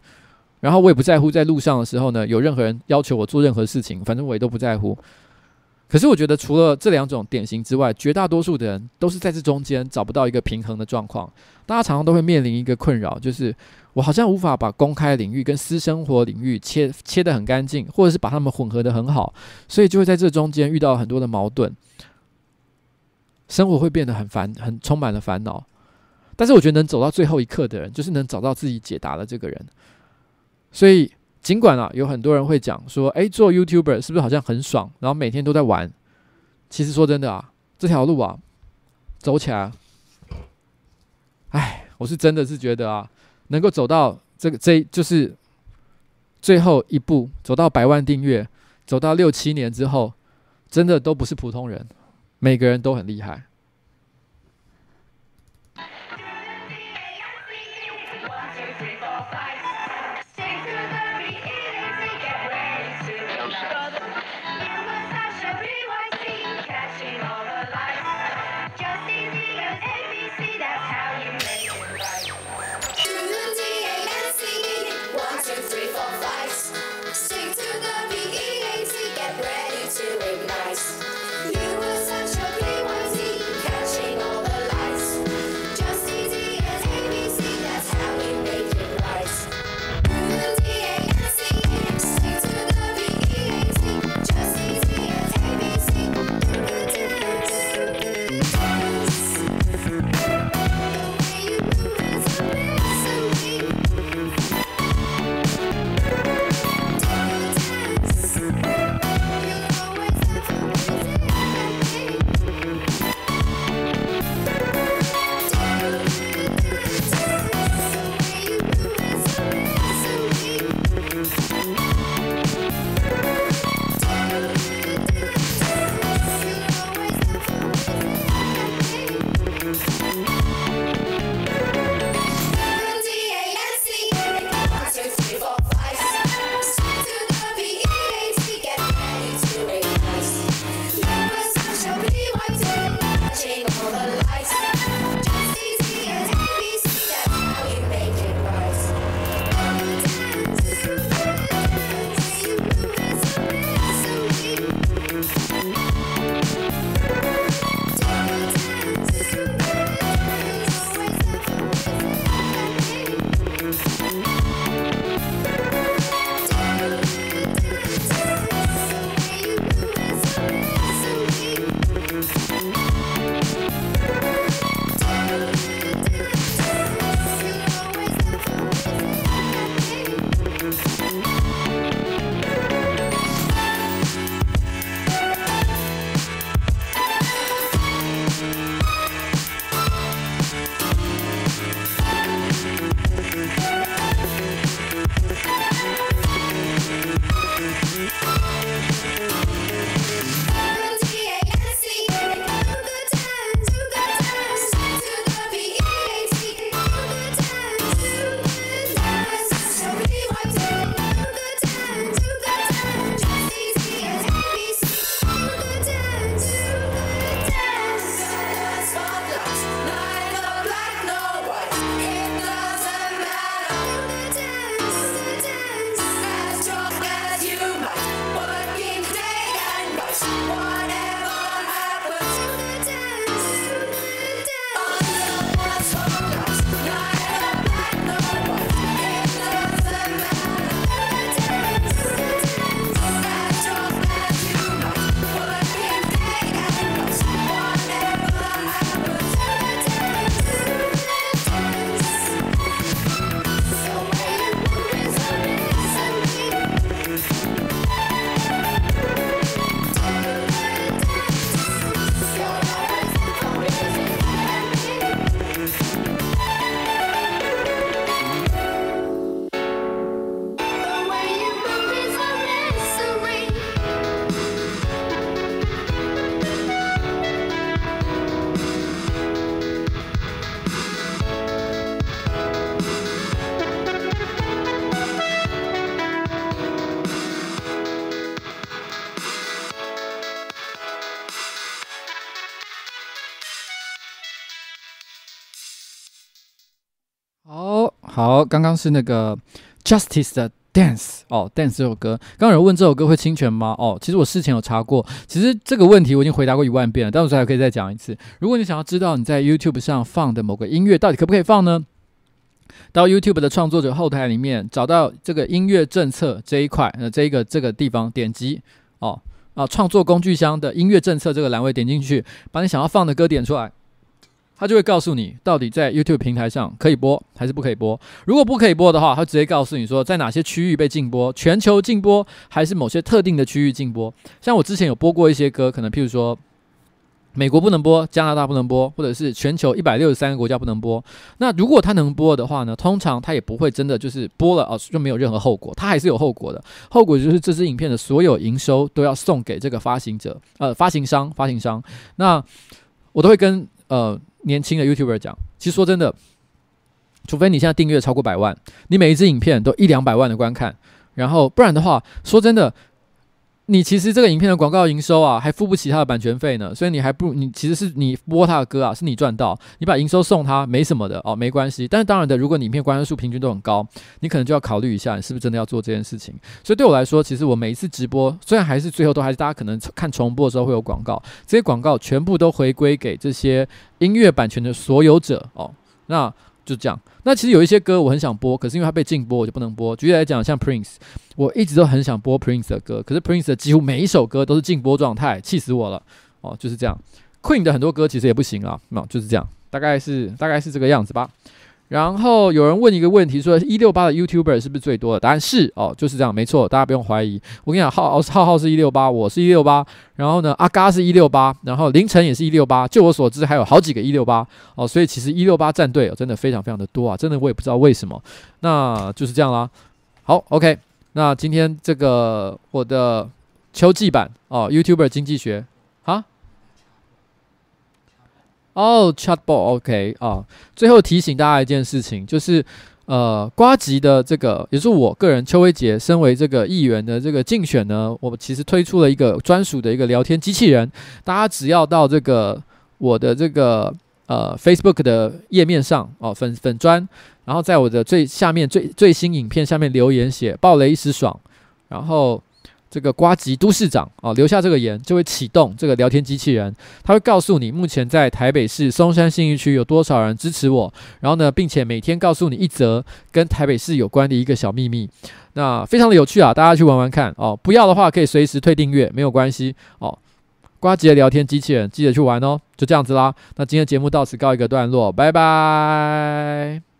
然后我也不在乎在路上的时候呢，有任何人要求我做任何事情，反正我也都不在乎。可是我觉得除了这两种典型之外，绝大多数的人都是在这中间找不到一个平衡的状况。大家常常都会面临一个困扰，就是我好像无法把公开领域跟私生活领域切切得很干净，或者是把它们混合得很好，所以就会在这中间遇到很多的矛盾，生活会变得很烦，很充满了烦恼。但是我觉得能走到最后一刻的人，就是能找到自己解答的这个人。所以，尽管啊，有很多人会讲说，诶，做 YouTuber 是不是好像很爽？然后每天都在玩。其实说真的啊，这条路啊，走起来，哎，我是真的是觉得啊，能够走到这个这就是最后一步，走到百万订阅，走到六七年之后，真的都不是普通人，每个人都很厉害。好，刚刚是那个 Justice 的 Dance 哦，Dance 这首歌。刚刚有人问这首歌会侵权吗？哦，其实我事前有查过，其实这个问题我已经回答过一万遍了，但我还可以再讲一次。如果你想要知道你在 YouTube 上放的某个音乐到底可不可以放呢？到 YouTube 的创作者后台里面找到这个音乐政策这一块，呃，这一个这个地方点击哦啊，创作工具箱的音乐政策这个栏位点进去，把你想要放的歌点出来。他就会告诉你，到底在 YouTube 平台上可以播还是不可以播。如果不可以播的话，他直接告诉你说，在哪些区域被禁播，全球禁播还是某些特定的区域禁播。像我之前有播过一些歌，可能譬如说美国不能播，加拿大不能播，或者是全球一百六十三个国家不能播。那如果他能播的话呢，通常他也不会真的就是播了哦，就没有任何后果，他还是有后果的。后果就是这支影片的所有营收都要送给这个发行者，呃，发行商，发行商。那我都会跟呃。年轻的 YouTuber 讲，其实说真的，除非你现在订阅超过百万，你每一支影片都一两百万的观看，然后不然的话，说真的。你其实这个影片的广告营收啊，还付不起他的版权费呢，所以你还不如你其实是你播他的歌啊，是你赚到，你把营收送他没什么的哦，没关系。但是当然的，如果你影片观看数平均都很高，你可能就要考虑一下，你是不是真的要做这件事情。所以对我来说，其实我每一次直播，虽然还是最后都还是大家可能看重播的时候会有广告，这些广告全部都回归给这些音乐版权的所有者哦，那。就这样，那其实有一些歌我很想播，可是因为它被禁播，我就不能播。举例来讲，像 Prince，我一直都很想播 Prince 的歌，可是 Prince 的几乎每一首歌都是禁播状态，气死我了。哦，就是这样。Queen 的很多歌其实也不行啊，那就是这样，大概是大概是这个样子吧。然后有人问一个问题，说一六八的 YouTuber 是不是最多的？答案是哦，就是这样，没错，大家不用怀疑。我跟你讲，浩浩浩是一六八，我是一六八，然后呢，阿嘎是一六八，然后凌晨也是一六八。就我所知，还有好几个一六八哦，所以其实一六八战队哦，真的非常非常的多啊，真的我也不知道为什么。那就是这样啦。好，OK，那今天这个我的秋季版哦，YouTuber 经济学啊。哦、，Chatbot OK、啊。最后提醒大家一件事情，就是呃，瓜吉的这个，也是我个人邱威杰身为这个议员的这个竞选呢，我其实推出了一个专属的一个聊天机器人。大家只要到这个我的这个呃 Facebook 的页面上哦，粉粉砖，然后在我的最下面最最新影片下面留言写“爆雷一时爽”，然后。这个瓜吉都市长哦，留下这个言就会启动这个聊天机器人，他会告诉你目前在台北市松山信义区有多少人支持我，然后呢，并且每天告诉你一则跟台北市有关的一个小秘密，那非常的有趣啊，大家去玩玩看哦。不要的话可以随时退订阅，没有关系哦。瓜吉的聊天机器人记得去玩哦，就这样子啦。那今天节目到此告一个段落，拜拜。